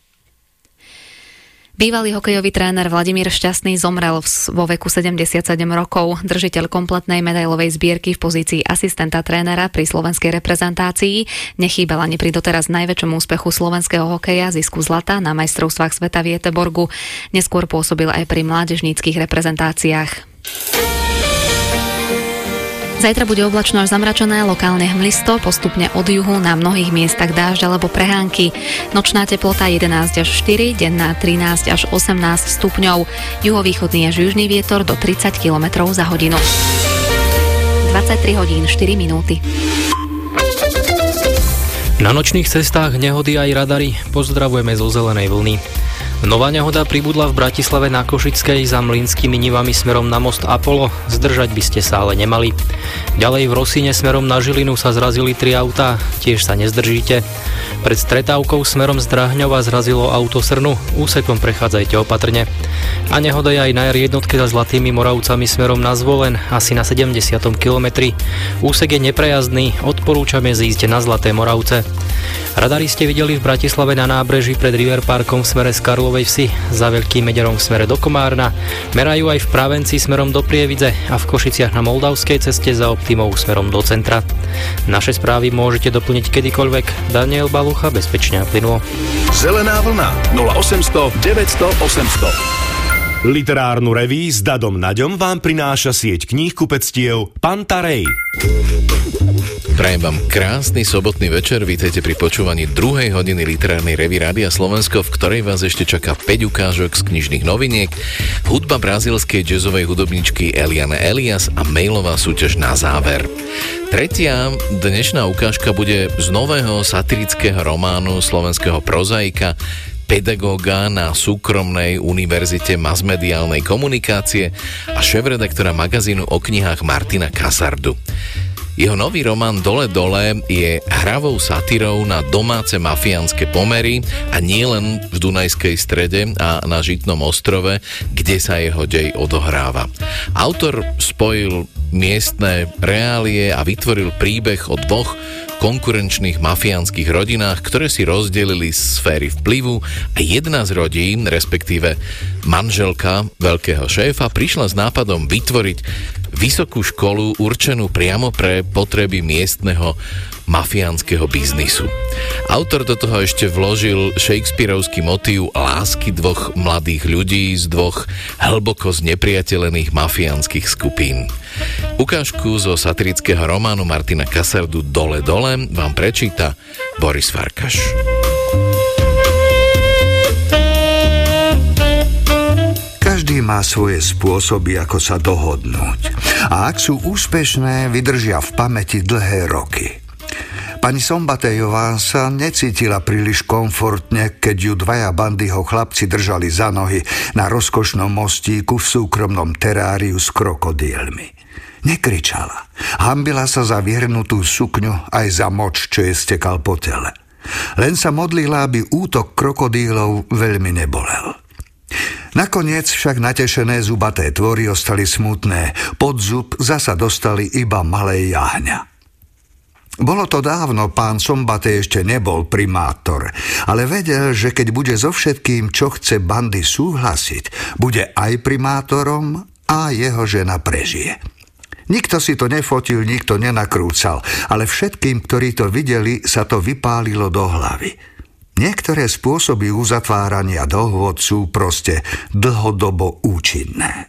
Bývalý hokejový tréner Vladimír Šťastný zomrel vo veku 77 rokov. Držiteľ kompletnej medailovej zbierky v pozícii asistenta trénera pri slovenskej reprezentácii nechýbal ani pri doteraz najväčšom úspechu slovenského hokeja zisku zlata na majstrovstvách sveta v Jeteborgu. Neskôr pôsobil aj pri mládežníckých reprezentáciách. Zajtra bude oblačno až zamračené, lokálne hmlisto, postupne od juhu na mnohých miestach dážď alebo prehánky. Nočná teplota 11 až 4, denná 13 až 18 stupňov. Juhovýchodný až južný vietor do 30 km za hodinu. 23 hodín 4 minúty. Na nočných cestách nehody aj radary pozdravujeme zo zelenej vlny. Nová nehoda pribudla v Bratislave na Košickej za mlínskými nivami smerom na most Apollo. Zdržať by ste sa ale nemali. Ďalej v Rosíne smerom na Žilinu sa zrazili tri autá. Tiež sa nezdržíte. Pred stretávkou smerom z Drahňova zrazilo auto Srnu. Úsekom prechádzajte opatrne. A nehoda je aj na jednotke za Zlatými Moravcami smerom na Zvolen, asi na 70. kilometri. Úsek je neprejazdný, odporúčame zísť na Zlaté Moravce. Radari ste videli v Bratislave na nábreží pred River Parkom v smere z Karlovej vsi, za Veľkým Mederom v smere do Komárna, merajú aj v Pravenci smerom do Prievidze a v Košiciach na Moldavskej ceste za Optimou smerom do centra. Naše správy môžete doplniť kedykoľvek. Daniel Balucha bezpečne a plynulo. Zelená vlna 0800 900 800 Literárnu reví s Dadom Naďom vám prináša sieť kníh kupectiev Pantarej. Prajem vám krásny sobotný večer, vítajte pri počúvaní druhej hodiny literárnej revy Rádia Slovensko, v ktorej vás ešte čaká 5 ukážok z knižných noviniek, hudba brazilskej jazzovej hudobničky Eliane Elias a mailová súťaž na záver. Tretia dnešná ukážka bude z nového satirického románu slovenského prozaika pedagóga na súkromnej univerzite masmediálnej komunikácie a šéf-redaktora magazínu o knihách Martina Kasardu. Jeho nový román Dole dole je hravou satírou na domáce mafiánske pomery a nie len v Dunajskej strede a na Žitnom ostrove, kde sa jeho dej odohráva. Autor spojil miestne reálie a vytvoril príbeh o dvoch konkurenčných mafiánskych rodinách, ktoré si rozdelili sféry vplyvu a jedna z rodín, respektíve manželka veľkého šéfa, prišla s nápadom vytvoriť vysokú školu určenú priamo pre potreby miestneho mafiánskeho biznisu. Autor do toho ešte vložil Shakespeareovský motív lásky dvoch mladých ľudí z dvoch hlboko znepriateľených mafiánskych skupín. Ukážku zo satirického románu Martina Kasardu Dole dole vám prečíta Boris Farkaš. Každý má svoje spôsoby, ako sa dohodnúť. A ak sú úspešné, vydržia v pamäti dlhé roky. Pani Sombatejová sa necítila príliš komfortne, keď ju dvaja bandyho chlapci držali za nohy na rozkošnom mostíku v súkromnom teráriu s krokodílmi. Nekričala. Hambila sa za vyhrnutú sukňu aj za moč, čo je stekal po tele. Len sa modlila, aby útok krokodílov veľmi nebolel. Nakoniec však natešené zubaté tvory ostali smutné, pod zub zasa dostali iba malé jahňa. Bolo to dávno, pán Sombate ešte nebol primátor, ale vedel, že keď bude so všetkým, čo chce bandy súhlasiť, bude aj primátorom a jeho žena prežije. Nikto si to nefotil, nikto nenakrúcal, ale všetkým, ktorí to videli, sa to vypálilo do hlavy – Niektoré spôsoby uzatvárania dohôd sú proste dlhodobo účinné.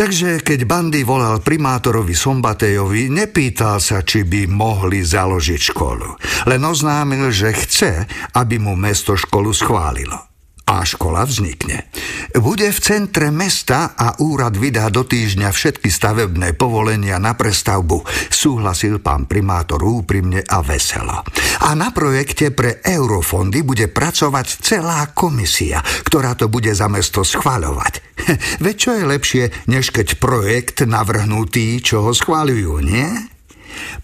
Takže keď Bandy volal primátorovi Sombatejovi, nepýtal sa, či by mohli založiť školu. Len oznámil, že chce, aby mu mesto školu schválilo a škola vznikne. Bude v centre mesta a úrad vydá do týždňa všetky stavebné povolenia na prestavbu, súhlasil pán primátor úprimne a veselo. A na projekte pre eurofondy bude pracovať celá komisia, ktorá to bude za mesto schváľovať. Veď čo je lepšie, než keď projekt navrhnú tí, čo ho schváľujú, nie?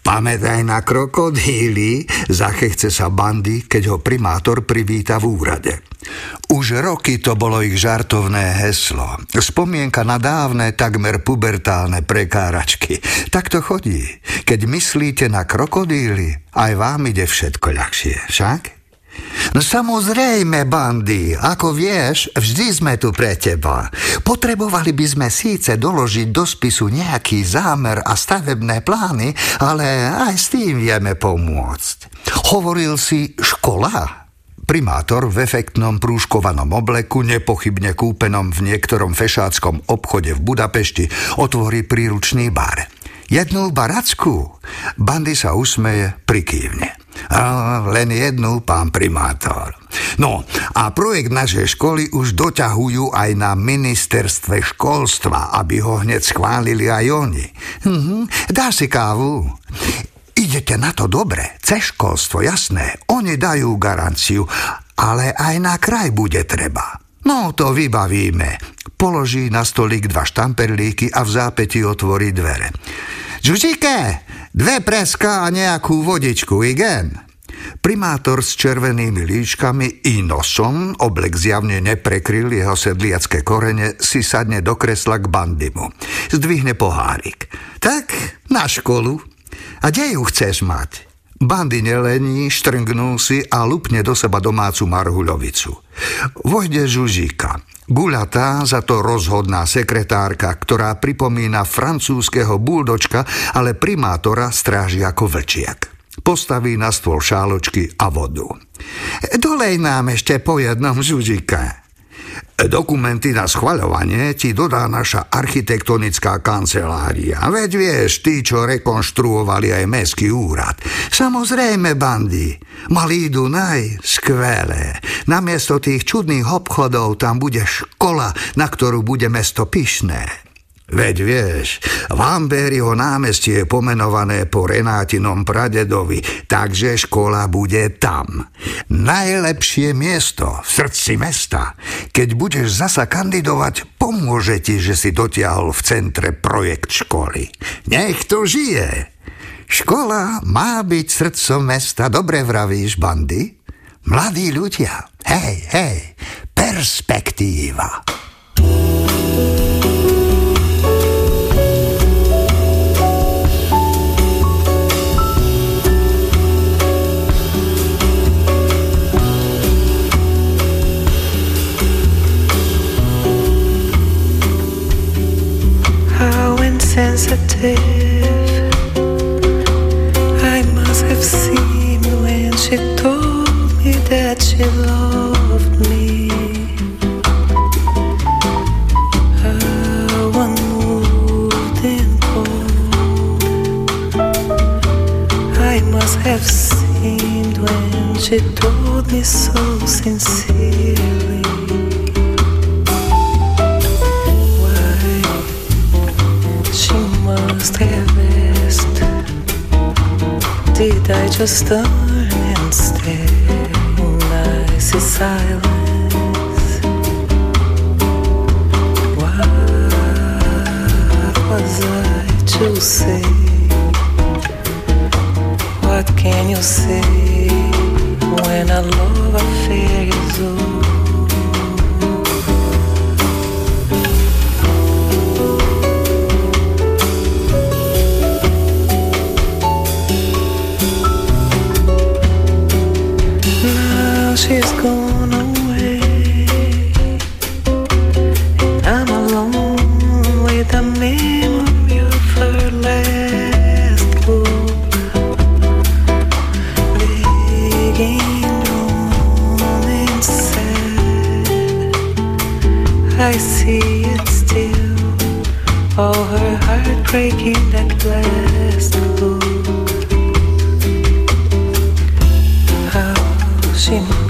Pamätaj na krokodíly, zachechce sa bandy, keď ho primátor privíta v úrade. Už roky to bolo ich žartovné heslo. Spomienka na dávne, takmer pubertálne prekáračky. Tak to chodí. Keď myslíte na krokodíly, aj vám ide všetko ľahšie, však? No samozrejme, bandy, ako vieš, vždy sme tu pre teba. Potrebovali by sme síce doložiť do spisu nejaký zámer a stavebné plány, ale aj s tým vieme pomôcť. Hovoril si škola? Primátor v efektnom prúškovanom obleku, nepochybne kúpenom v niektorom fešáckom obchode v Budapešti, otvorí príručný bar. Jednu baracku? Bandy sa usmeje, prikývne. A len jednu, pán primátor. No, a projekt našej školy už doťahujú aj na ministerstve školstva, aby ho hneď schválili aj oni. Mhm, dá si kávu. Idete na to dobre, cez školstvo, jasné. Oni dajú garanciu, ale aj na kraj bude treba. No, to vybavíme. Položí na stolík dva štamperlíky a v zápäti otvorí dvere. Žužike, dve preska a nejakú vodičku, igen? Primátor s červenými líčkami i nosom, oblek zjavne neprekryl jeho sedliacké korene, si sadne do kresla k bandimu. Zdvihne pohárik. Tak, na školu. A kde ju chceš mať? Bandy nelení, štrngnú si a lupne do seba domácu marhuľovicu. Vojde Žužíka. Guľatá, za to rozhodná sekretárka, ktorá pripomína francúzského buldočka, ale primátora stráži ako vlčiak. Postaví na stôl šáločky a vodu. Dolej nám ešte po jednom žužika. Dokumenty na schvaľovanie ti dodá naša architektonická kancelária. Veď vieš, tí, čo rekonštruovali aj mestský úrad. Samozrejme, bandy. Malý Dunaj, skvelé. Namiesto tých čudných obchodov tam bude škola, na ktorú bude mesto pyšné. Veď vieš, Vambériho námestie je pomenované po Renátinom pradedovi, takže škola bude tam. Najlepšie miesto v srdci mesta. Keď budeš zasa kandidovať, pomôže ti, že si dotiahol v centre projekt školy. Nech to žije. Škola má byť srdcom mesta, dobre vravíš, bandy? Mladí ľudia, hej, hej, perspektíva. Sensitive. I must have seemed when she told me that she loved me. Cold. I must have seemed when she told me so sincerely. Have asked Did I just turn and stare in icy silence? What was I to say? What can you say when a love affair is over? She's gone away. And I'm alone with a memory of her last book. Begging on inside. I see it still. All her heart breaking that last book. she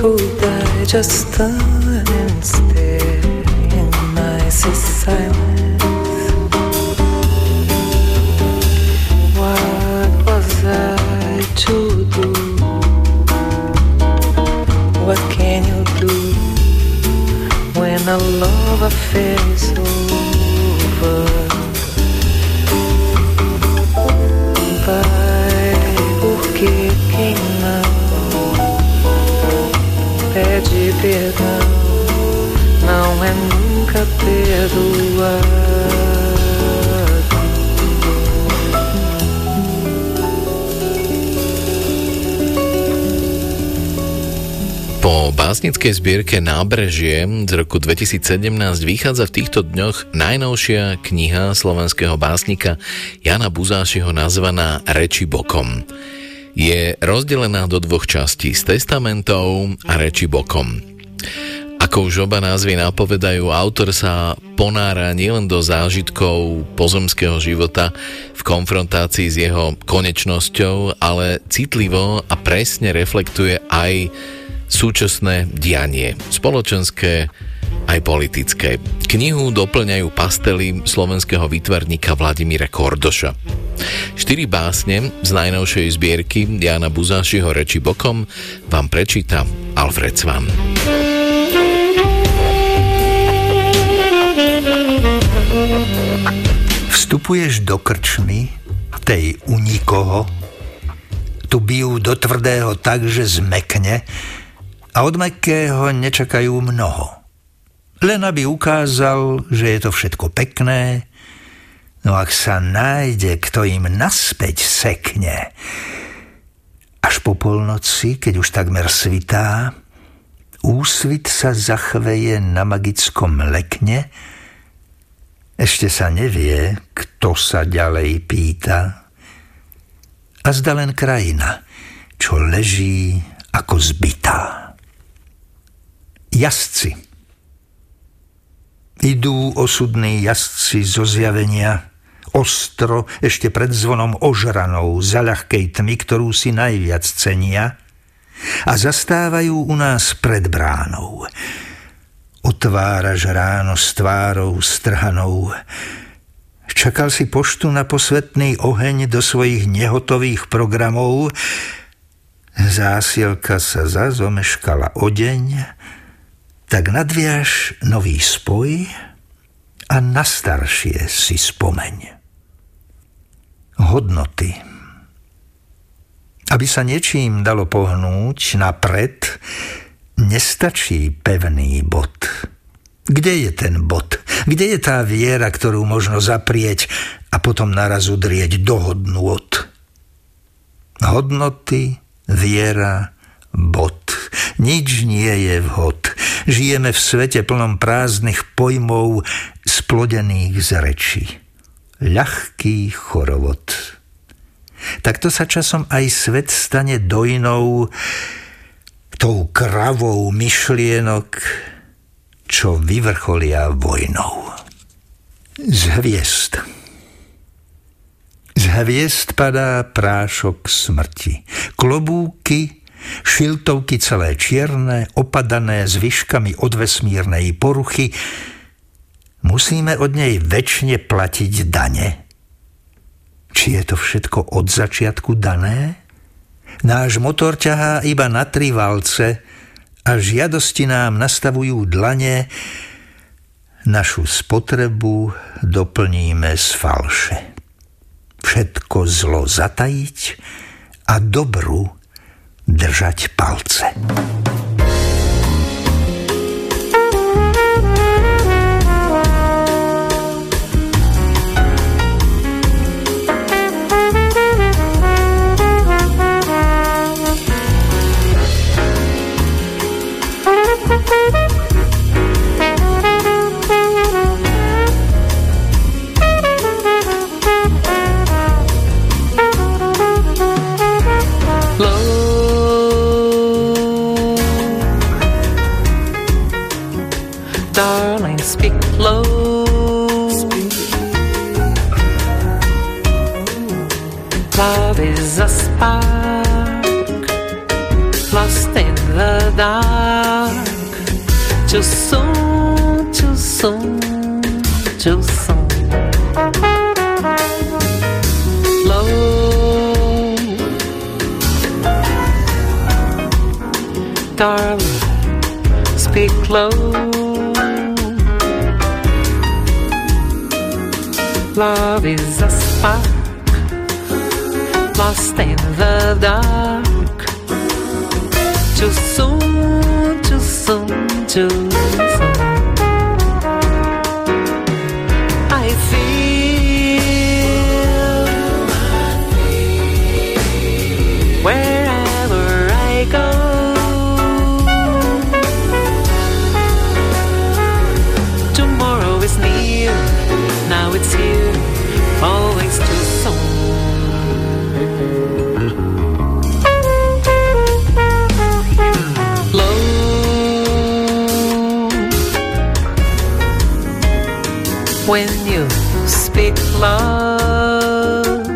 Could I just and stare in icy silence What was I to do? What can you do When a love affair básnickej zbierke Nábrežie z roku 2017 vychádza v týchto dňoch najnovšia kniha slovenského básnika Jana Buzášiho nazvaná Reči bokom. Je rozdelená do dvoch častí s testamentov a reči bokom. Ako už oba názvy napovedajú, autor sa ponára nielen do zážitkov pozemského života v konfrontácii s jeho konečnosťou, ale citlivo a presne reflektuje aj súčasné dianie, spoločenské aj politické. Knihu doplňajú pastely slovenského výtvarníka Vladimíra Kordoša. Štyri básne z najnovšej zbierky Diana Buzášiho reči bokom vám prečíta Alfred Svan. Vstupuješ do krčmy, tej u nikoho, tu bijú do tvrdého tak, že zmekne a od mekého nečakajú mnoho. Len aby ukázal, že je to všetko pekné, no ak sa nájde, kto im naspäť sekne, až po polnoci, keď už takmer svitá, úsvit sa zachveje na magickom lekne, ešte sa nevie, kto sa ďalej pýta. A zda len krajina, čo leží ako zbytá. Jazdci. Idú osudní jazdci zo zjavenia, ostro ešte pred zvonom ožranou za ľahkej tmy, ktorú si najviac cenia, a zastávajú u nás pred bránou Otváraš ráno s tvárou strhanou. Čakal si poštu na posvetný oheň do svojich nehotových programov. Zásielka sa zazomeškala o deň, tak nadviaž nový spoj a na staršie si spomeň. Hodnoty. Aby sa niečím dalo pohnúť napred, nestačí pevný bod. Kde je ten bod? Kde je tá viera, ktorú možno zaprieť a potom naraz udrieť do hodnôt? Hodnoty, viera, bod. Nič nie je vhod. Žijeme v svete plnom prázdnych pojmov splodených z reči. Ľahký chorovod. Takto sa časom aj svet stane dojnou, tou kravou myšlienok, čo vyvrcholia vojnou. Z hviezd. Z hviezd padá prášok smrti. Klobúky, šiltovky celé čierne, opadané s vyškami od vesmírnej poruchy, musíme od nej väčšine platiť dane. Či je to všetko od začiatku dané? Náš motor ťahá iba na tri valce a žiadosti nám nastavujú dlane, našu spotrebu doplníme z falše. Všetko zlo zatajiť a dobru držať palce. dark. Teu som, teu som, teu som. Low, darling, speak low. Love is a spark lost in the dark. Too soon. 风筝。Love.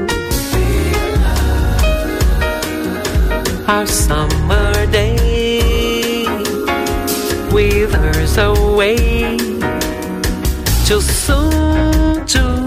Our summer day withers away too soon, too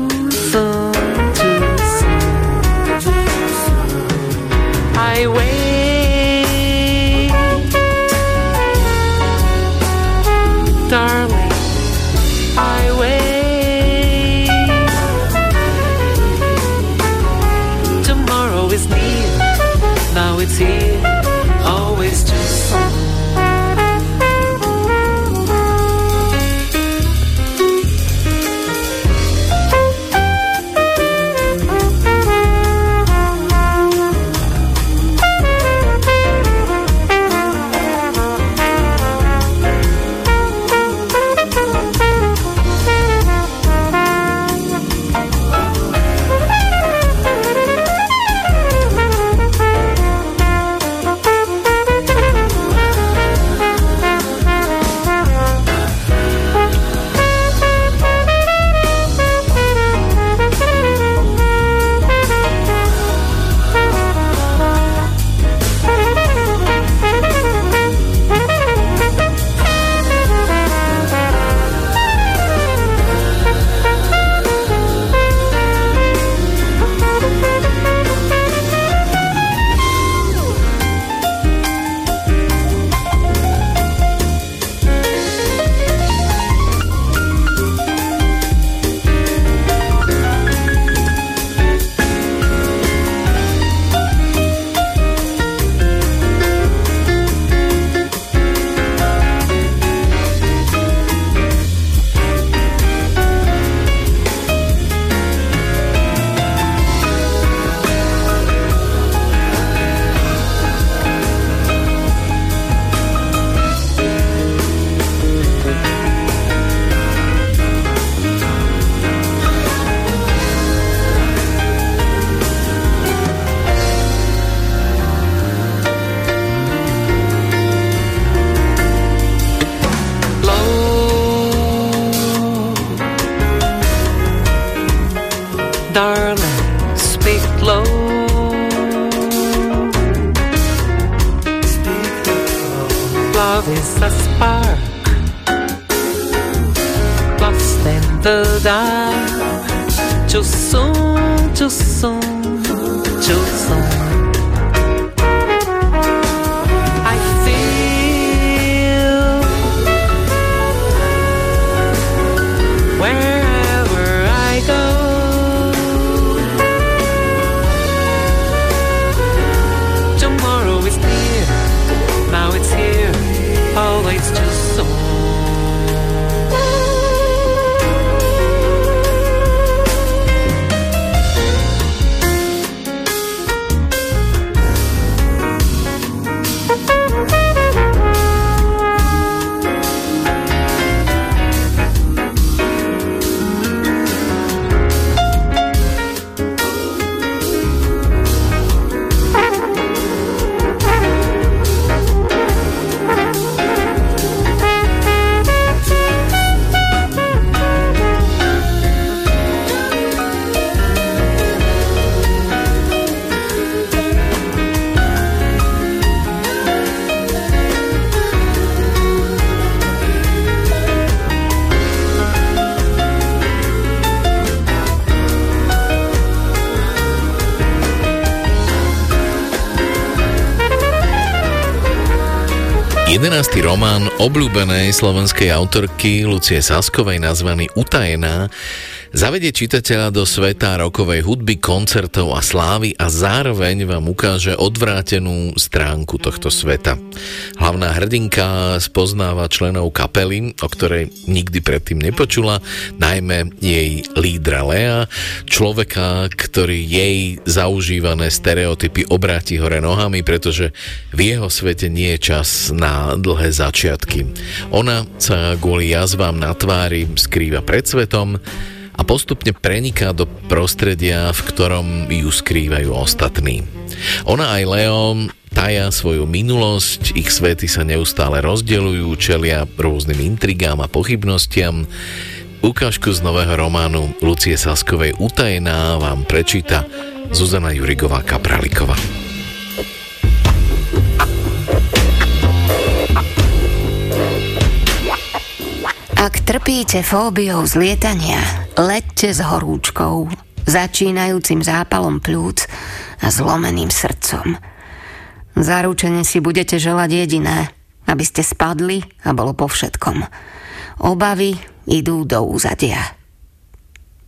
11. román obľúbenej slovenskej autorky Lucie Saskovej nazvaný Utajená zavedie čitateľa do sveta rokovej hudby, koncertov a slávy a zároveň vám ukáže odvrátenú stránku tohto sveta. Hlavná hrdinka spoznáva členov kapely, o ktorej nikdy predtým nepočula, najmä jej lídra Lea, človeka, ktorý jej zaužívané stereotypy obráti hore nohami, pretože v jeho svete nie je čas na dlhé začiatky. Ona sa kvôli jazvám na tvári skrýva pred svetom, a postupne preniká do prostredia, v ktorom ju skrývajú ostatní. Ona aj Leo taja svoju minulosť, ich svety sa neustále rozdeľujú, čelia rôznym intrigám a pochybnostiam. Ukážku z nového románu Lucie Saskovej Utajená vám prečíta Zuzana Jurigová Kapralíková. Ak trpíte fóbiou z leďte s horúčkou, začínajúcim zápalom plúc a zlomeným srdcom. Zaručene si budete želať jediné, aby ste spadli a bolo po všetkom. Obavy idú do úzadia.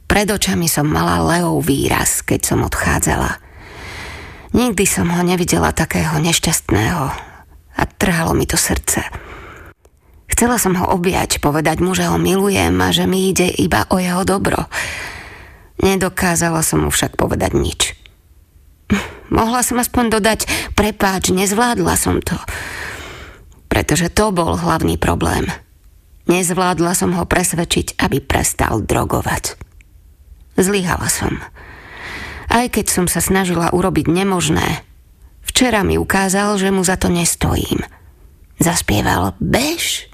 Pred očami som mala Leov výraz, keď som odchádzala. Nikdy som ho nevidela takého nešťastného a trhalo mi to srdce. Chcela som ho objať, povedať mu, že ho milujem a že mi ide iba o jeho dobro. Nedokázala som mu však povedať nič. Mohla som aspoň dodať, prepáč, nezvládla som to. Pretože to bol hlavný problém. Nezvládla som ho presvedčiť, aby prestal drogovať. Zlyhala som. Aj keď som sa snažila urobiť nemožné, včera mi ukázal, že mu za to nestojím. Zaspieval bež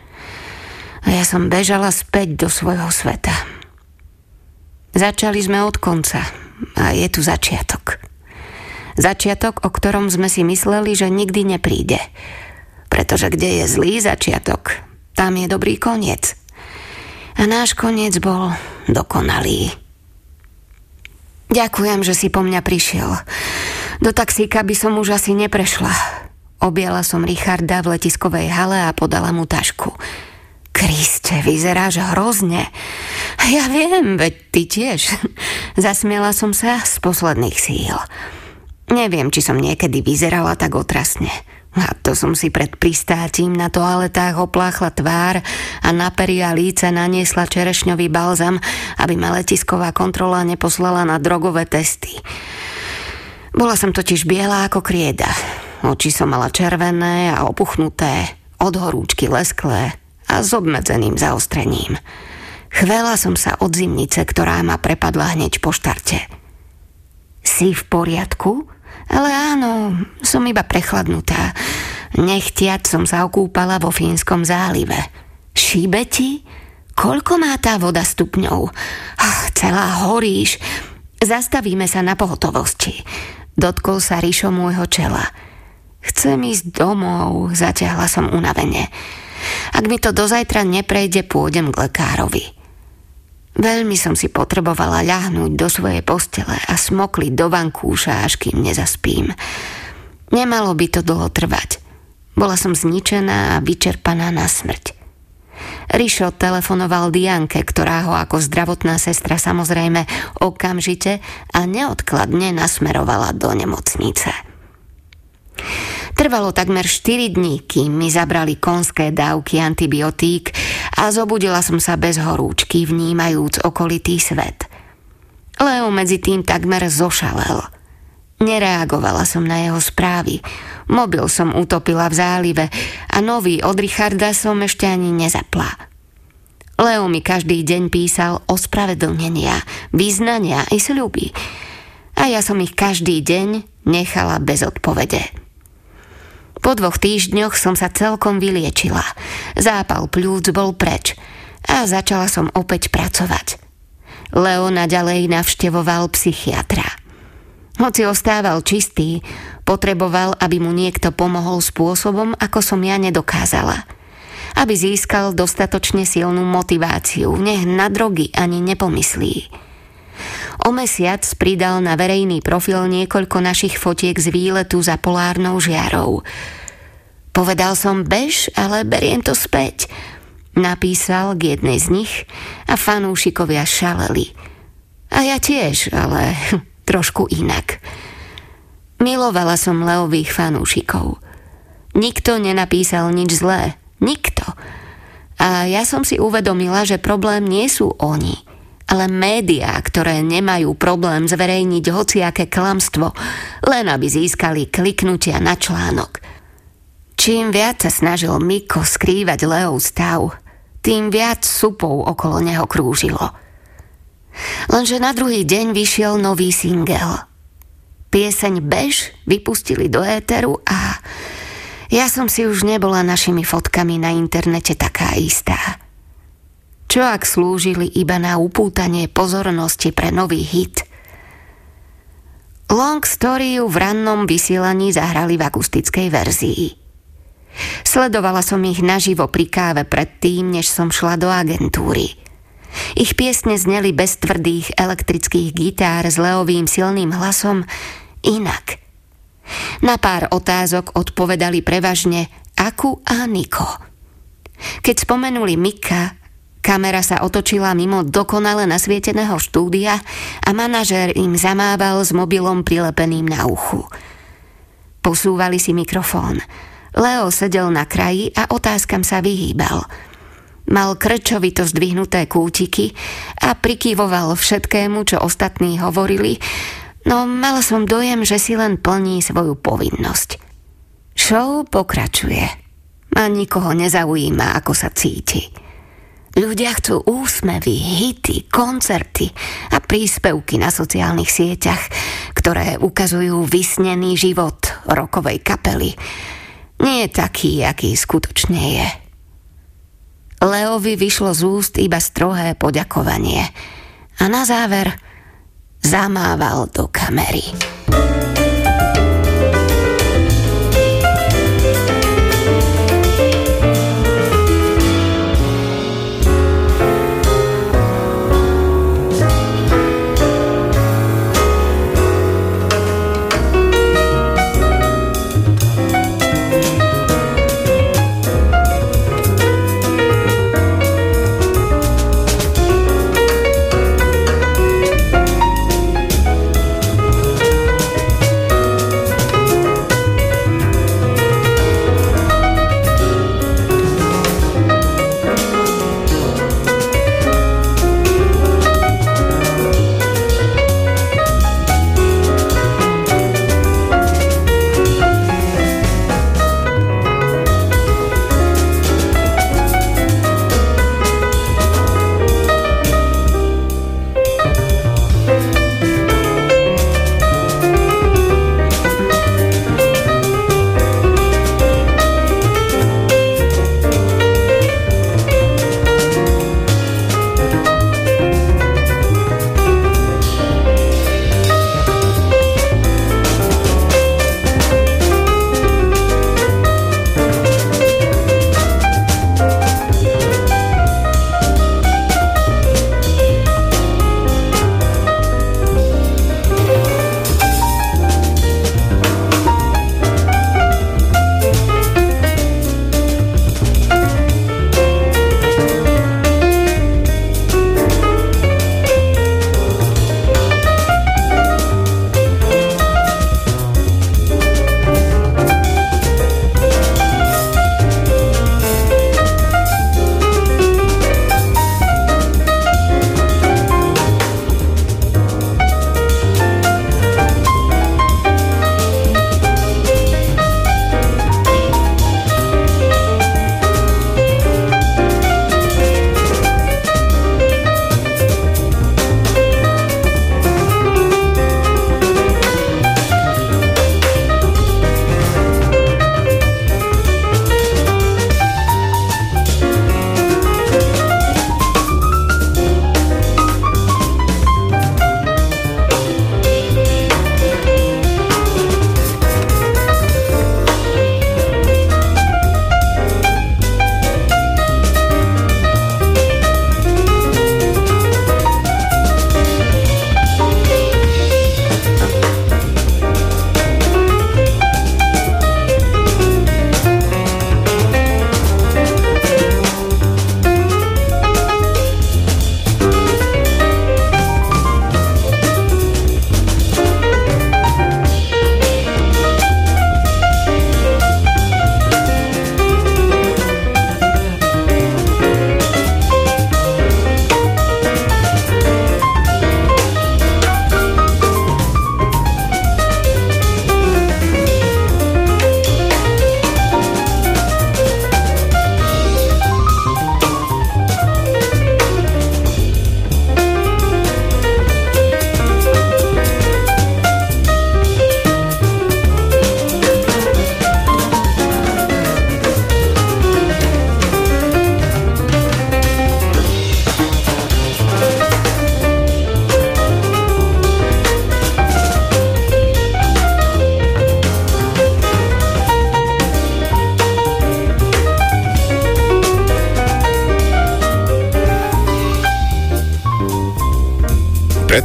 a ja som bežala späť do svojho sveta. Začali sme od konca a je tu začiatok. Začiatok, o ktorom sme si mysleli, že nikdy nepríde. Pretože kde je zlý začiatok, tam je dobrý koniec. A náš koniec bol dokonalý. Ďakujem, že si po mňa prišiel. Do taxíka by som už asi neprešla. Objala som Richarda v letiskovej hale a podala mu tašku. Kriste, vyzeráš hrozne. Ja viem, veď ty tiež. Zasmiela som sa z posledných síl. Neviem, či som niekedy vyzerala tak otrasne. A to som si pred pristátím na toaletách opláchla tvár a na peria líce naniesla čerešňový balzam, aby ma letisková kontrola neposlala na drogové testy. Bola som totiž biela ako krieda. Oči som mala červené a opuchnuté, od horúčky lesklé a s obmedzeným zaostrením. Chvela som sa od zimnice, ktorá ma prepadla hneď po štarte. Si v poriadku? Ale áno, som iba prechladnutá. Nechtiac som sa okúpala vo Fínskom zálive. Šíbe ti? Koľko má tá voda stupňov? Ach, celá horíš. Zastavíme sa na pohotovosti. Dotkol sa Rišo môjho čela. Chcem ísť domov, zaťahla som unavene. Ak mi to dozajtra neprejde, pôjdem k lekárovi. Veľmi som si potrebovala ľahnúť do svojej postele a smokliť do vankúša, až kým nezaspím. Nemalo by to dlho trvať. Bola som zničená a vyčerpaná na smrť. Rišo telefonoval Dianke, ktorá ho ako zdravotná sestra samozrejme okamžite a neodkladne nasmerovala do nemocnice. Trvalo takmer 4 dní, kým mi zabrali konské dávky antibiotík a zobudila som sa bez horúčky, vnímajúc okolitý svet. Leo medzi tým takmer zošalel. Nereagovala som na jeho správy. Mobil som utopila v zálive a nový od Richarda som ešte ani nezapla. Leo mi každý deň písal ospravedlnenia, význania i sľuby. A ja som ich každý deň nechala bez odpovede. Po dvoch týždňoch som sa celkom vyliečila. Zápal pľúc bol preč a začala som opäť pracovať. Leo naďalej navštevoval psychiatra. Hoci ostával čistý, potreboval, aby mu niekto pomohol spôsobom, ako som ja nedokázala. Aby získal dostatočne silnú motiváciu, nech na drogy ani nepomyslí. O mesiac pridal na verejný profil niekoľko našich fotiek z výletu za polárnou žiarou. Povedal som bež, ale beriem to späť. Napísal k jednej z nich a fanúšikovia šaleli. A ja tiež, ale trošku inak. Milovala som Leových fanúšikov. Nikto nenapísal nič zlé. Nikto. A ja som si uvedomila, že problém nie sú oni – ale médiá, ktoré nemajú problém zverejniť hociaké klamstvo, len aby získali kliknutia na článok. Čím viac sa snažil Miko skrývať Leov stav, tým viac supov okolo neho krúžilo. Lenže na druhý deň vyšiel nový singel. Pieseň Bež vypustili do éteru a ja som si už nebola našimi fotkami na internete taká istá. Čo ak slúžili iba na upútanie pozornosti pre nový hit? Long Story v rannom vysielaní zahrali v akustickej verzii. Sledovala som ich naživo pri káve predtým, než som šla do agentúry. Ich piesne zneli bez tvrdých elektrických gitár s Leovým silným hlasom inak. Na pár otázok odpovedali prevažne Aku a Niko. Keď spomenuli Mika, kamera sa otočila mimo dokonale nasvieteného štúdia a manažér im zamával s mobilom prilepeným na uchu. Posúvali si mikrofón. Leo sedel na kraji a otázkam sa vyhýbal – Mal krčovito zdvihnuté kútiky a prikyvoval všetkému, čo ostatní hovorili, no mala som dojem, že si len plní svoju povinnosť. Show pokračuje a nikoho nezaujíma, ako sa cíti. Ľudia chcú úsmevy, hity, koncerty a príspevky na sociálnych sieťach, ktoré ukazujú vysnený život rokovej kapely. Nie je taký, aký skutočne je. Leovi vyšlo z úst iba strohé poďakovanie. A na záver zamával do kamery.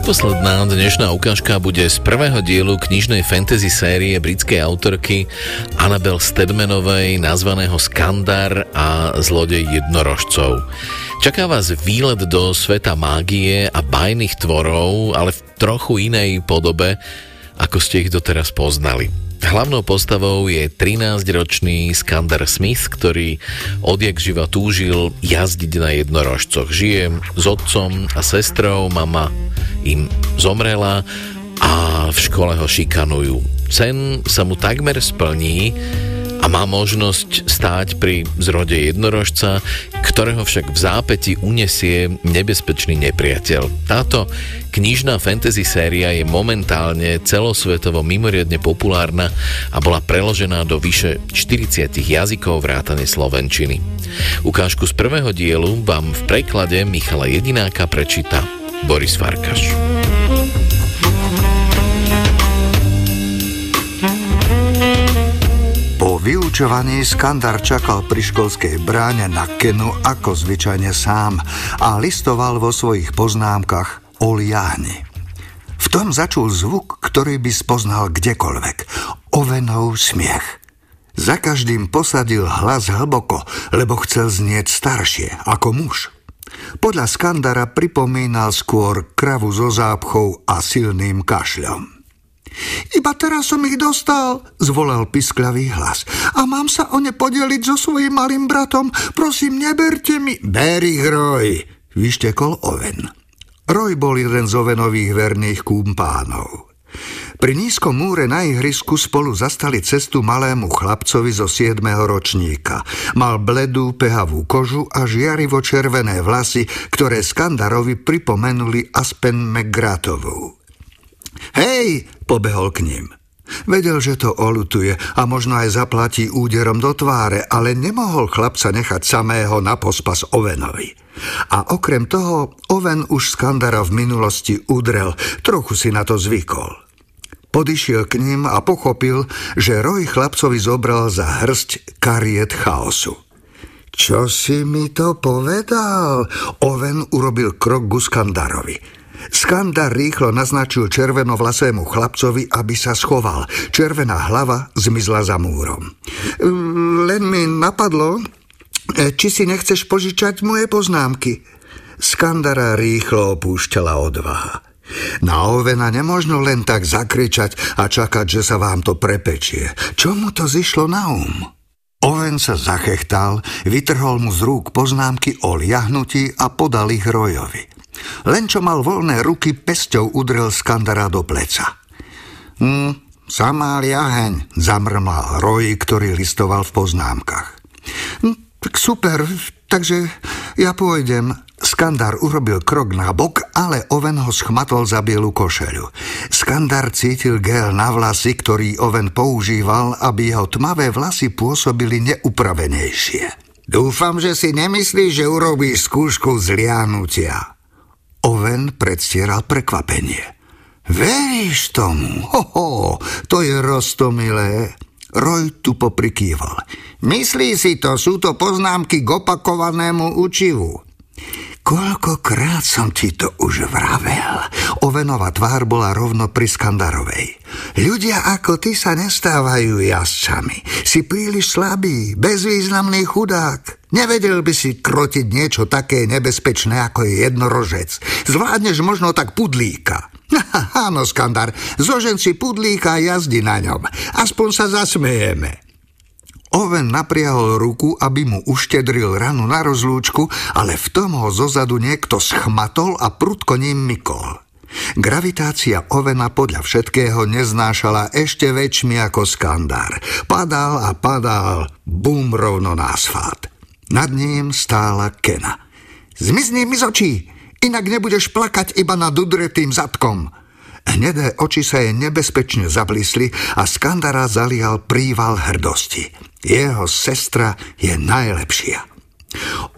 Predposledná dnešná ukážka bude z prvého dielu knižnej fantasy série britskej autorky Annabel Stedmanovej nazvaného Skandar a zlodej jednorožcov. Čaká vás výlet do sveta mágie a bajných tvorov, ale v trochu inej podobe, ako ste ich doteraz poznali. Hlavnou postavou je 13-ročný Skander Smith, ktorý odjak živa túžil jazdiť na jednorožcoch. Žije s otcom a sestrou, mama im zomrela a v škole ho šikanujú. Sen sa mu takmer splní, a má možnosť stáť pri zrode jednorožca, ktorého však v zápäti unesie nebezpečný nepriateľ. Táto knižná fantasy séria je momentálne celosvetovo mimoriadne populárna a bola preložená do vyše 40 jazykov vrátane slovenčiny. Ukážku z prvého dielu vám v preklade Michala Jedináka prečíta Boris Farkaš. vyučovaní Skandar čakal pri školskej bráne na Kenu ako zvyčajne sám a listoval vo svojich poznámkach o liáni. V tom začul zvuk, ktorý by spoznal kdekoľvek. Ovenov smiech. Za každým posadil hlas hlboko, lebo chcel znieť staršie, ako muž. Podľa Skandara pripomínal skôr kravu so zápchou a silným kašľom. Iba teraz som ich dostal, zvolal pisklavý hlas. A mám sa o ne podeliť so svojím malým bratom. Prosím, neberte mi. Ber ich, Roj, vyštekol Oven. Roj bol jeden z Ovenových verných kúmpánov. Pri nízkom múre na ihrisku spolu zastali cestu malému chlapcovi zo 7. ročníka. Mal bledú, pehavú kožu a žiarivo červené vlasy, ktoré Skandarovi pripomenuli Aspen McGratovú. Hej, pobehol k ním. Vedel, že to olutuje a možno aj zaplatí úderom do tváre, ale nemohol chlapca nechať samého na pospas Ovenovi. A okrem toho, Oven už Skandara v minulosti udrel, trochu si na to zvykol. Podišiel k ním a pochopil, že Roj chlapcovi zobral za hrst kariet chaosu. Čo si mi to povedal? Oven urobil krok ku Skandarovi. Skandar rýchlo naznačil červenovlasému chlapcovi, aby sa schoval. Červená hlava zmizla za múrom. Len mi napadlo, či si nechceš požičať moje poznámky. Skandara rýchlo opúšťala odvaha. Na ovena nemožno len tak zakričať a čakať, že sa vám to prepečie. Čo mu to zišlo na um? Oven sa zachechtal, vytrhol mu z rúk poznámky o liahnutí a podal ich Rojovi. Len čo mal voľné ruky, pesťou udrel Skandara do pleca. Hm, samá liaheň, zamrmal Roy, ktorý listoval v poznámkach. Hm, super, takže ja pôjdem. Skandar urobil krok na bok, ale Oven ho schmatol za bielu košeľu. Skandar cítil gel na vlasy, ktorý Oven používal, aby jeho tmavé vlasy pôsobili neupravenejšie. Dúfam, že si nemyslíš, že urobíš skúšku zliahnutia. Oven predstieral prekvapenie. Veríš tomu? Hoho, to je rostomilé. Roj tu poprikýval. Myslí si to, sú to poznámky k opakovanému učivu. Koľkokrát som ti to už vravel. Ovenová tvár bola rovno pri Skandarovej. Ľudia ako ty sa nestávajú jazdcami. Si príliš slabý, bezvýznamný chudák. Nevedel by si krotiť niečo také nebezpečné ako je jednorožec. Zvládneš možno tak pudlíka. Áno, Skandar, zožen si pudlíka a jazdi na ňom. Aspoň sa zasmejeme. Oven napriahol ruku, aby mu uštedril ranu na rozlúčku, ale v tom ho zozadu niekto schmatol a prudko ním mykol. Gravitácia Ovena podľa všetkého neznášala ešte väčšmi ako skandár. Padal a padal, bum rovno na asfalt. Nad ním stála Kena. Zmizni mi z očí, inak nebudeš plakať iba nad udretým zadkom. Hnedé oči sa jej nebezpečne zablisli a Skandara zalial príval hrdosti. Jeho sestra je najlepšia.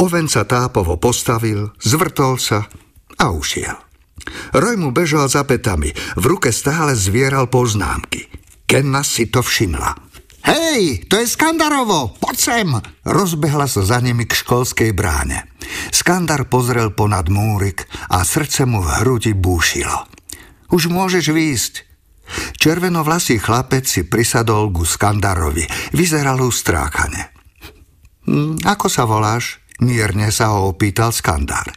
Oven sa tápovo postavil, zvrtol sa a ušiel. Roj mu bežal za petami, v ruke stále zvieral poznámky. Kenna si to všimla. Hej, to je Skandarovo, poď sem! Rozbehla sa za nimi k školskej bráne. Skandar pozrel ponad múrik a srdce mu v hrudi búšilo. Už môžeš výjsť. Červenovlasý chlapec si prisadol ku Skandarovi. Vyzeral ustrákane. Hm, ako sa voláš? Mierne sa ho opýtal Skandar.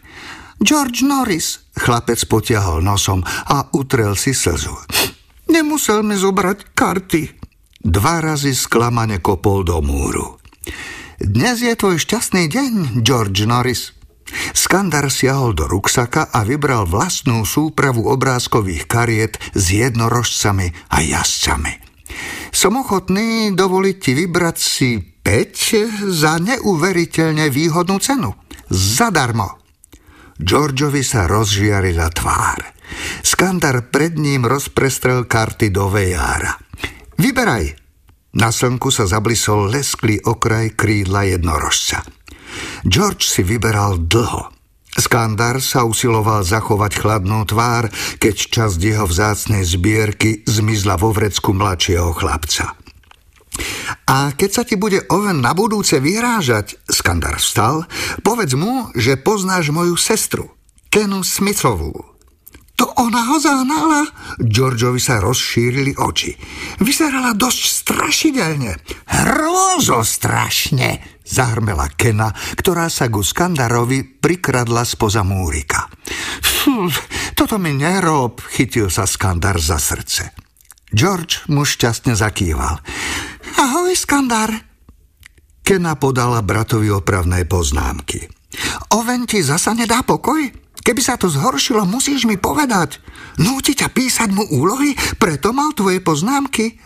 George Norris, chlapec potiahol nosom a utrel si slzu. Nemusel mi zobrať karty. Dva razy sklamane kopol do múru. Dnes je tvoj šťastný deň, George Norris. Skandar siahol do ruksaka a vybral vlastnú súpravu obrázkových kariet s jednorožcami a jazdcami. Som ochotný dovoliť ti vybrať si 5 za neuveriteľne výhodnú cenu. Zadarmo. Georgeovi sa rozžiarila tvár. Skandar pred ním rozprestrel karty do vejára. Vyberaj. Na slnku sa zablisol lesklý okraj krídla jednorožca. George si vyberal dlho. Skandar sa usiloval zachovať chladnú tvár, keď časť jeho vzácnej zbierky zmizla vo vrecku mladšieho chlapca. A keď sa ti bude Oven na budúce vyhrážať, Skandar vstal, povedz mu, že poznáš moju sestru, Kenu Smithovú. To ona ho zahnala? Georgeovi sa rozšírili oči. Vyzerala dosť strašidelne. Hrozo strašne, zahrmela Kena, ktorá sa ku Skandarovi prikradla spoza múrika. Fú, toto mi nerob, chytil sa Skandar za srdce. George mu šťastne zakýval. Ahoj, Skandar. Kena podala bratovi opravné poznámky. Oven ti zasa nedá pokoj? Keby sa to zhoršilo, musíš mi povedať. Núti ťa písať mu úlohy, preto mal tvoje poznámky.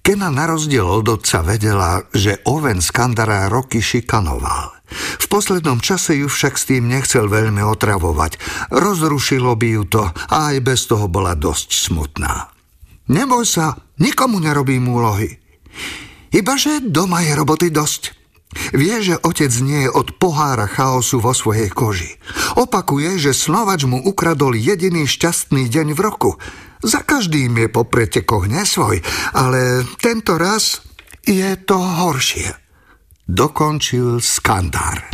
Kena na rozdiel od otca vedela, že Oven Skandara roky šikanoval. V poslednom čase ju však s tým nechcel veľmi otravovať. Rozrušilo by ju to a aj bez toho bola dosť smutná. Neboj sa, nikomu nerobím úlohy. Ibaže doma je roboty dosť. Vie, že otec nie je od pohára chaosu vo svojej koži. Opakuje, že Slovač mu ukradol jediný šťastný deň v roku. Za každým je po pretekoch nesvoj, ale tento raz je to horšie. Dokončil skandár.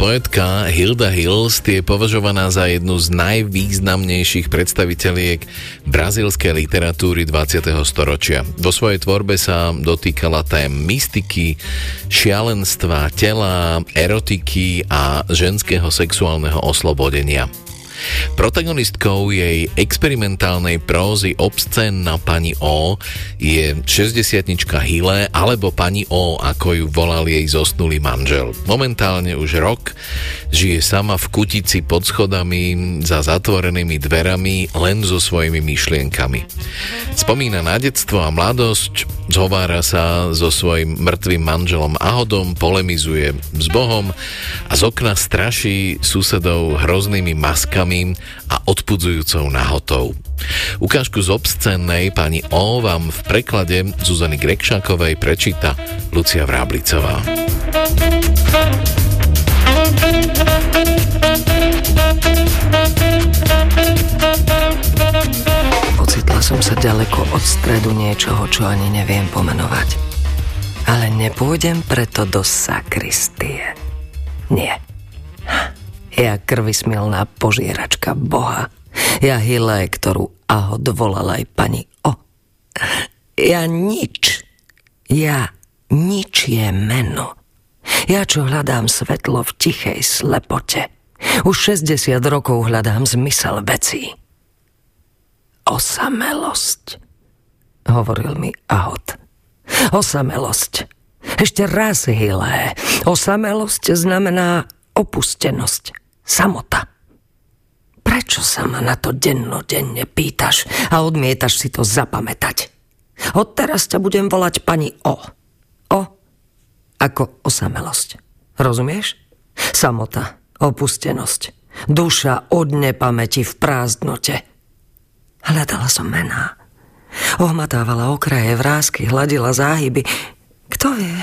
Poetka Hilda Hilst je považovaná za jednu z najvýznamnejších predstaviteľiek brazílskej literatúry 20. storočia. Vo svojej tvorbe sa dotýkala tém mystiky, šialenstva, tela, erotiky a ženského sexuálneho oslobodenia. Protagonistkou jej experimentálnej prózy obscénna pani O je 60 Hile alebo pani O, ako ju volal jej zosnulý manžel. Momentálne už rok žije sama v kutici pod schodami za zatvorenými dverami len so svojimi myšlienkami. Spomína na detstvo a mladosť, zhovára sa so svojim mŕtvým manželom Ahodom, polemizuje s Bohom a z okna straší susedov hroznými maskami a odpudzujúcou nahotou. Ukážku z obscennej pani O vám v preklade Zuzany Grekšákovej prečíta Lucia Vráblicová. Ocitla som sa ďaleko od stredu niečoho, čo ani neviem pomenovať. Ale nepôjdem preto do sakristie. Nie. Ja krvismilná požieračka Boha. Ja Hile, ktorú Aho dovolala aj pani O. Ja nič. Ja nič je meno. Ja čo hľadám svetlo v tichej slepote. Už 60 rokov hľadám zmysel vecí. Osamelosť, hovoril mi Ahot. Osamelosť. Ešte raz, Hilé. Osamelosť znamená opustenosť samota. Prečo sa ma na to dennodenne pýtaš a odmietaš si to zapamätať? Odteraz ťa budem volať pani O. O ako osamelosť. Rozumieš? Samota, opustenosť, duša od nepamäti v prázdnote. Hľadala som mená. Ohmatávala okraje vrázky, hladila záhyby. Kto vie,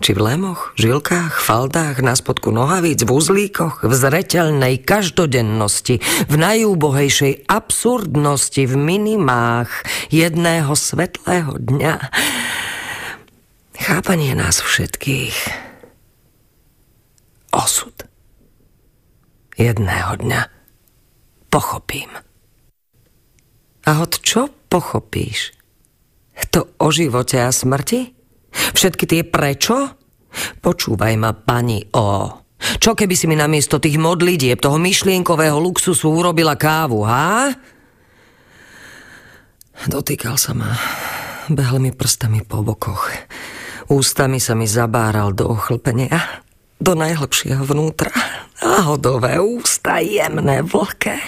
či v lemoch, žilkách, faldách, na spodku nohavíc, v uzlíkoch, v zreteľnej každodennosti, v najúbohejšej absurdnosti, v minimách jedného svetlého dňa. Chápanie nás všetkých. Osud. Jedného dňa pochopím. A od čo pochopíš? To o živote a smrti? Všetky tie prečo? Počúvaj ma, pani O. Čo keby si mi namiesto tých modlitieb, toho myšlienkového luxusu urobila kávu, ha? Dotýkal sa ma. Behal mi prstami po bokoch. Ústami sa mi zabáral do ochlpenia. Do najhlbšieho vnútra. Náhodové ústa, jemné, vlhké.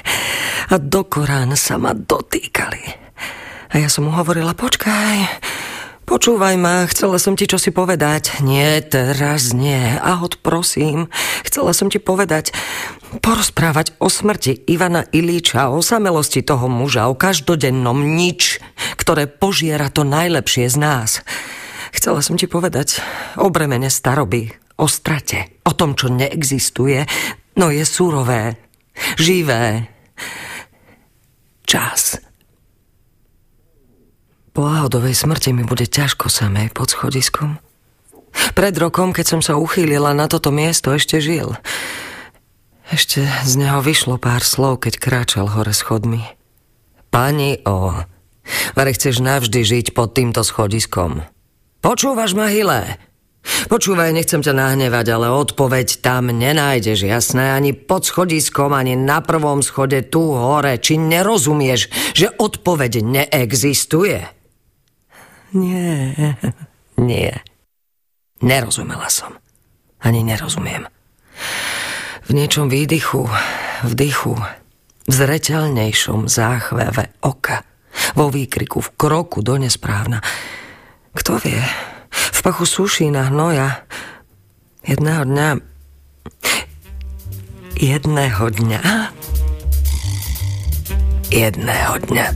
A do Korán sa ma dotýkali. A ja som mu hovorila, počkaj, Počúvaj ma, chcela som ti čosi povedať. Nie, teraz nie. Ahod, prosím. Chcela som ti povedať, porozprávať o smrti Ivana Ilíča, o samelosti toho muža, o každodennom nič, ktoré požiera to najlepšie z nás. Chcela som ti povedať o bremene staroby, o strate, o tom, čo neexistuje, no je surové, živé. Čas. Po Ahodovej smrti mi bude ťažko samej pod schodiskom. Pred rokom, keď som sa uchýlila na toto miesto, ešte žil. Ešte z neho vyšlo pár slov, keď kráčal hore schodmi. Pani O, Vare chceš navždy žiť pod týmto schodiskom. Počúvaš ma, Hilé? Počúvaj, nechcem ťa nahnevať, ale odpoveď tam nenájdeš, jasné? Ani pod schodiskom, ani na prvom schode tu hore. Či nerozumieš, že odpoveď neexistuje? Nie, nie. Nerozumela som. Ani nerozumiem. V niečom výdychu, vdychu, v zreteľnejšom záchveve oka, vo výkriku, v kroku do nesprávna. Kto vie, v pachu sušína hnoja jedného dňa jedného dňa jedného dňa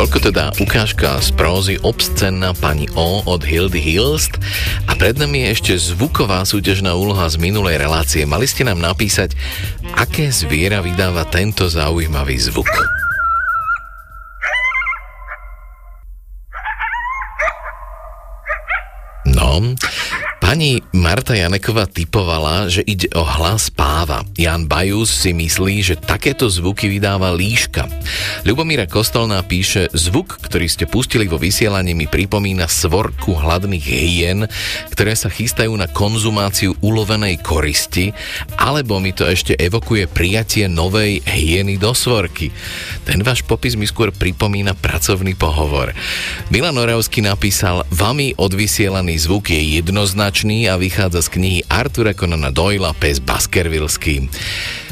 Toľko teda ukážka z prózy obscenná pani O od Hildy Hilst a pred nami je ešte zvuková súťažná úloha z minulej relácie. Mali ste nám napísať, aké zviera vydáva tento zaujímavý zvuk. Pani Marta Janeková typovala, že ide o hlas páva. Jan Bajus si myslí, že takéto zvuky vydáva líška. Ľubomíra Kostolná píše, zvuk, ktorý ste pustili vo vysielaní mi pripomína svorku hladných hyen, ktoré sa chystajú na konzumáciu ulovenej koristi, alebo mi to ešte evokuje prijatie novej hyeny do svorky. Ten váš popis mi skôr pripomína pracovný pohovor. Milan Oravský napísal, vami odvysielaný zvuk je jednoznačný a vychádza z knihy Artura Conana Doyla Pes Baskervillský.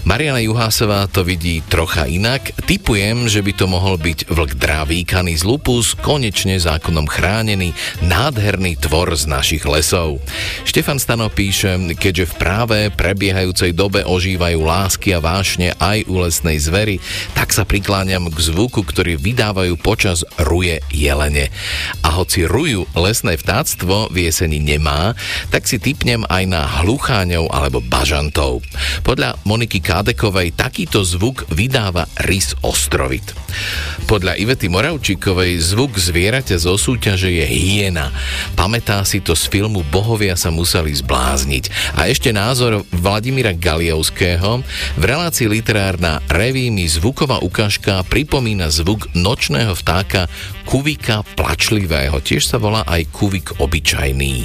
Mariana Juhásová to vidí trocha inak. Typujem, že by to mohol byť vlk dravý canis lupus, konečne zákonom chránený, nádherný tvor z našich lesov. Štefan Stano píše, keďže v práve prebiehajúcej dobe ožívajú lásky a vášne aj u lesnej zvery, tak sa prikláňam k zvuku, ktorý vydávajú počas ruje jelene. A hoci ruju lesné vtáctvo v jeseni nemá, tak si typnem aj na hlucháňov alebo bažantov. Podľa Moniky K Kadekovej takýto zvuk vydáva rys ostrovit. Podľa Ivety Moravčíkovej zvuk zvieraťa zo súťaže je hyena. Pamätá si to z filmu Bohovia sa museli zblázniť. A ešte názor Vladimíra Galiovského. V relácii literárna reví zvuková ukážka pripomína zvuk nočného vtáka kuvika plačlivého. Tiež sa volá aj kuvik obyčajný.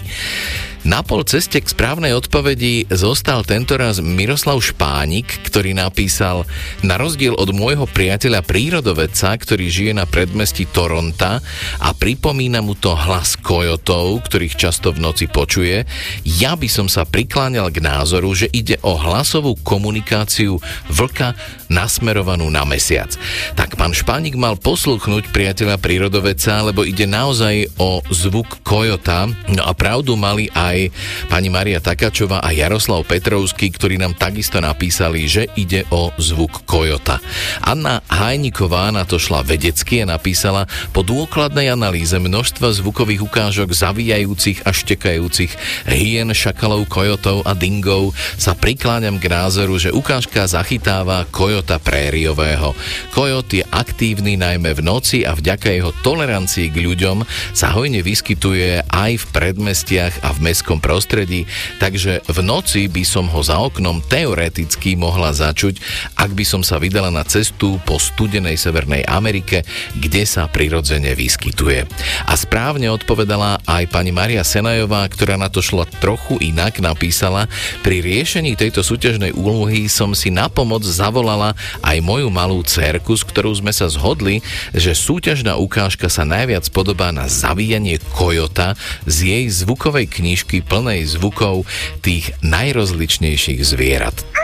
Na pol ceste k správnej odpovedi zostal tentoraz Miroslav Špánik, ktorý napísal Na rozdiel od môjho priateľa prírodovedca, ktorý žije na predmestí Toronta a pripomína mu to hlas kojotov, ktorých často v noci počuje, ja by som sa prikláňal k názoru, že ide o hlasovú komunikáciu vlka nasmerovanú na mesiac. Tak pán Špánik mal posluchnúť priateľa prírodovedca, lebo ide naozaj o zvuk kojota, no a pravdu mali aj pani Maria Takačová a Jaroslav Petrovský, ktorí nám takisto napísali, že ide o zvuk kojota. Anna Hajniková na to šla vedecky a napísala, po dôkladnej analýze množstva zvukových ukážok zavíjajúcich a štekajúcich hien, šakalov, kojotov a dingov sa prikláňam k názoru, že ukážka zachytáva kojota prériového. Kojot je aktívny najmä v noci a vďaka jeho tolerancii k ľuďom sa hojne vyskytuje aj v predmestiach a v mestskom prostredí, takže v noci by som ho za oknom teoreticky mohla začuť, ak by som sa vydala na cestu po studenej Severnej Amerike, kde sa prirodzene vyskytuje. A správne odpovedala aj pani Maria Senajová, ktorá na to šla trochu inak, napísala, pri riešení tejto súťažnej úlohy som si na pomoc zavolala aj moju malú cerku, s ktorou sme sa zhodli, že súťažná ukážka sa najviac podobá na zavíjanie kojota z jej zvukovej knižky plnej zvukov tých najrozličnejších zvierat.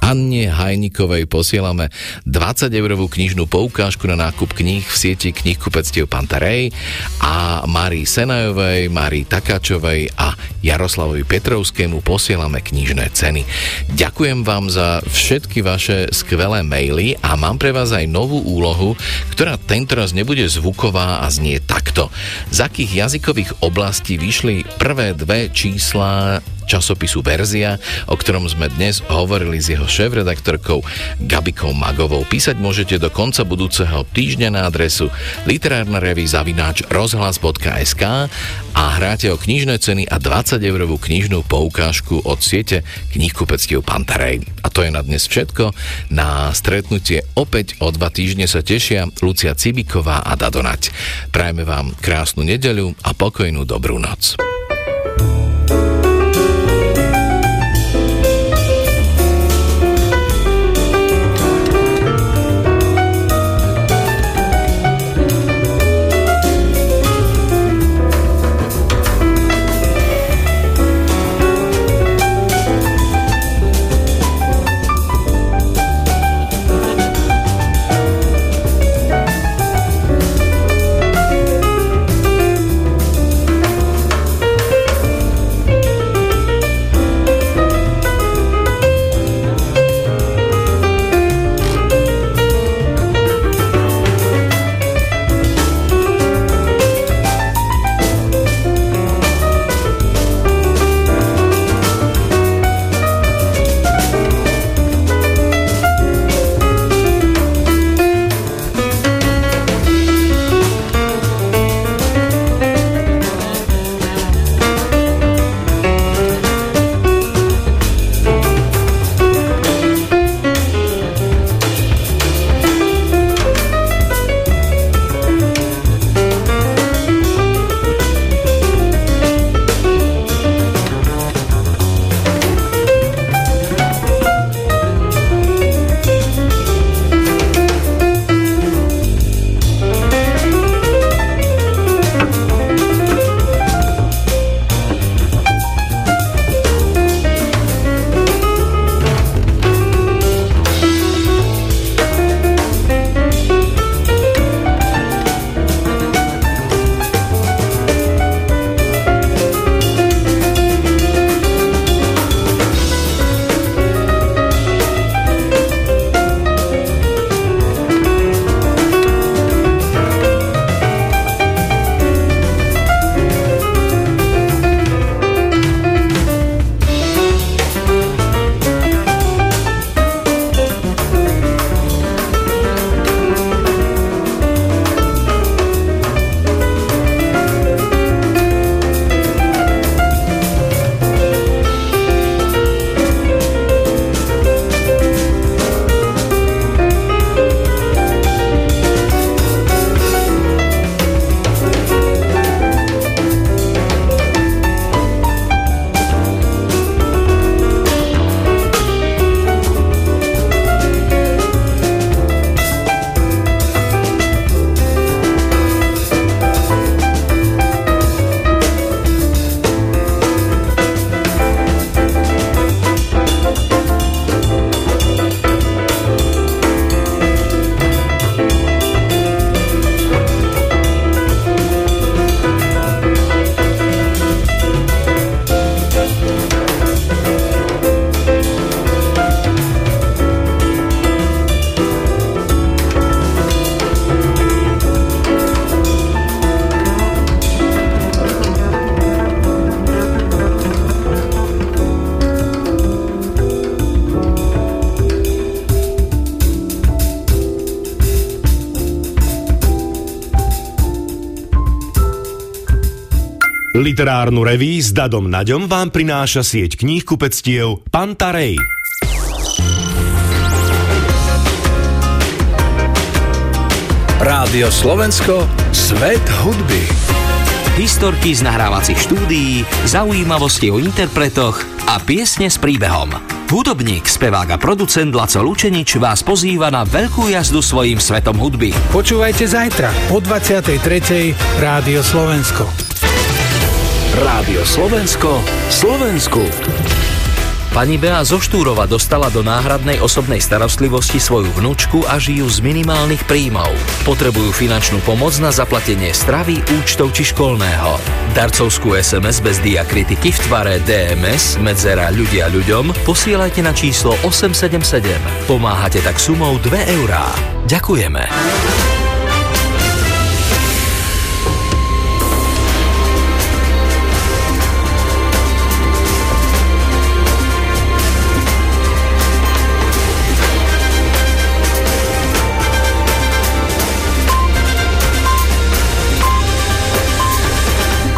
Anne Hajnikovej posielame 20 eurovú knižnú poukážku na nákup kníh v sieti knihkupectiev Pantarej a Marii Senajovej, Marii Takáčovej a Jaroslavovi Petrovskému posielame knižné ceny. Ďakujem vám za všetky vaše skvelé maily a mám pre vás aj novú úlohu, ktorá tentoraz nebude zvuková a znie takto. Z akých jazykových oblastí vyšli prvé dve čísla časopisu Verzia, o ktorom sme dnes hovorili s jeho šéf-redaktorkou Gabikou Magovou. Písať môžete do konca budúceho týždňa na adresu literárna zavináč rozhlas.sk a hráte o knižné ceny a 20 eurovú knižnú poukážku od siete knihkupectiev Pantarej. A to je na dnes všetko. Na stretnutie opäť o dva týždne sa tešia Lucia Cibiková a Dadonať. Prajme vám krásnu nedeľu a pokojnú dobrú noc. Literárnu reví s Dadom Naďom vám prináša sieť kníh kupectiev Pantarej. Rádio Slovensko, svet hudby. Historky z nahrávacích štúdií, zaujímavosti o interpretoch a piesne s príbehom. Hudobník, spevák a producent Laco Lučenič vás pozýva na veľkú jazdu svojim svetom hudby. Počúvajte zajtra o 23. Rádio Slovensko. Rádio Slovensko, Slovensku. Pani Bea Zoštúrova dostala do náhradnej osobnej starostlivosti svoju vnúčku a žijú z minimálnych príjmov. Potrebujú finančnú pomoc na zaplatenie stravy, účtov či školného. Darcovskú SMS bez diakritiky v tvare DMS medzera ľudia ľuďom posielajte na číslo 877. Pomáhate tak sumou 2 eurá. Ďakujeme.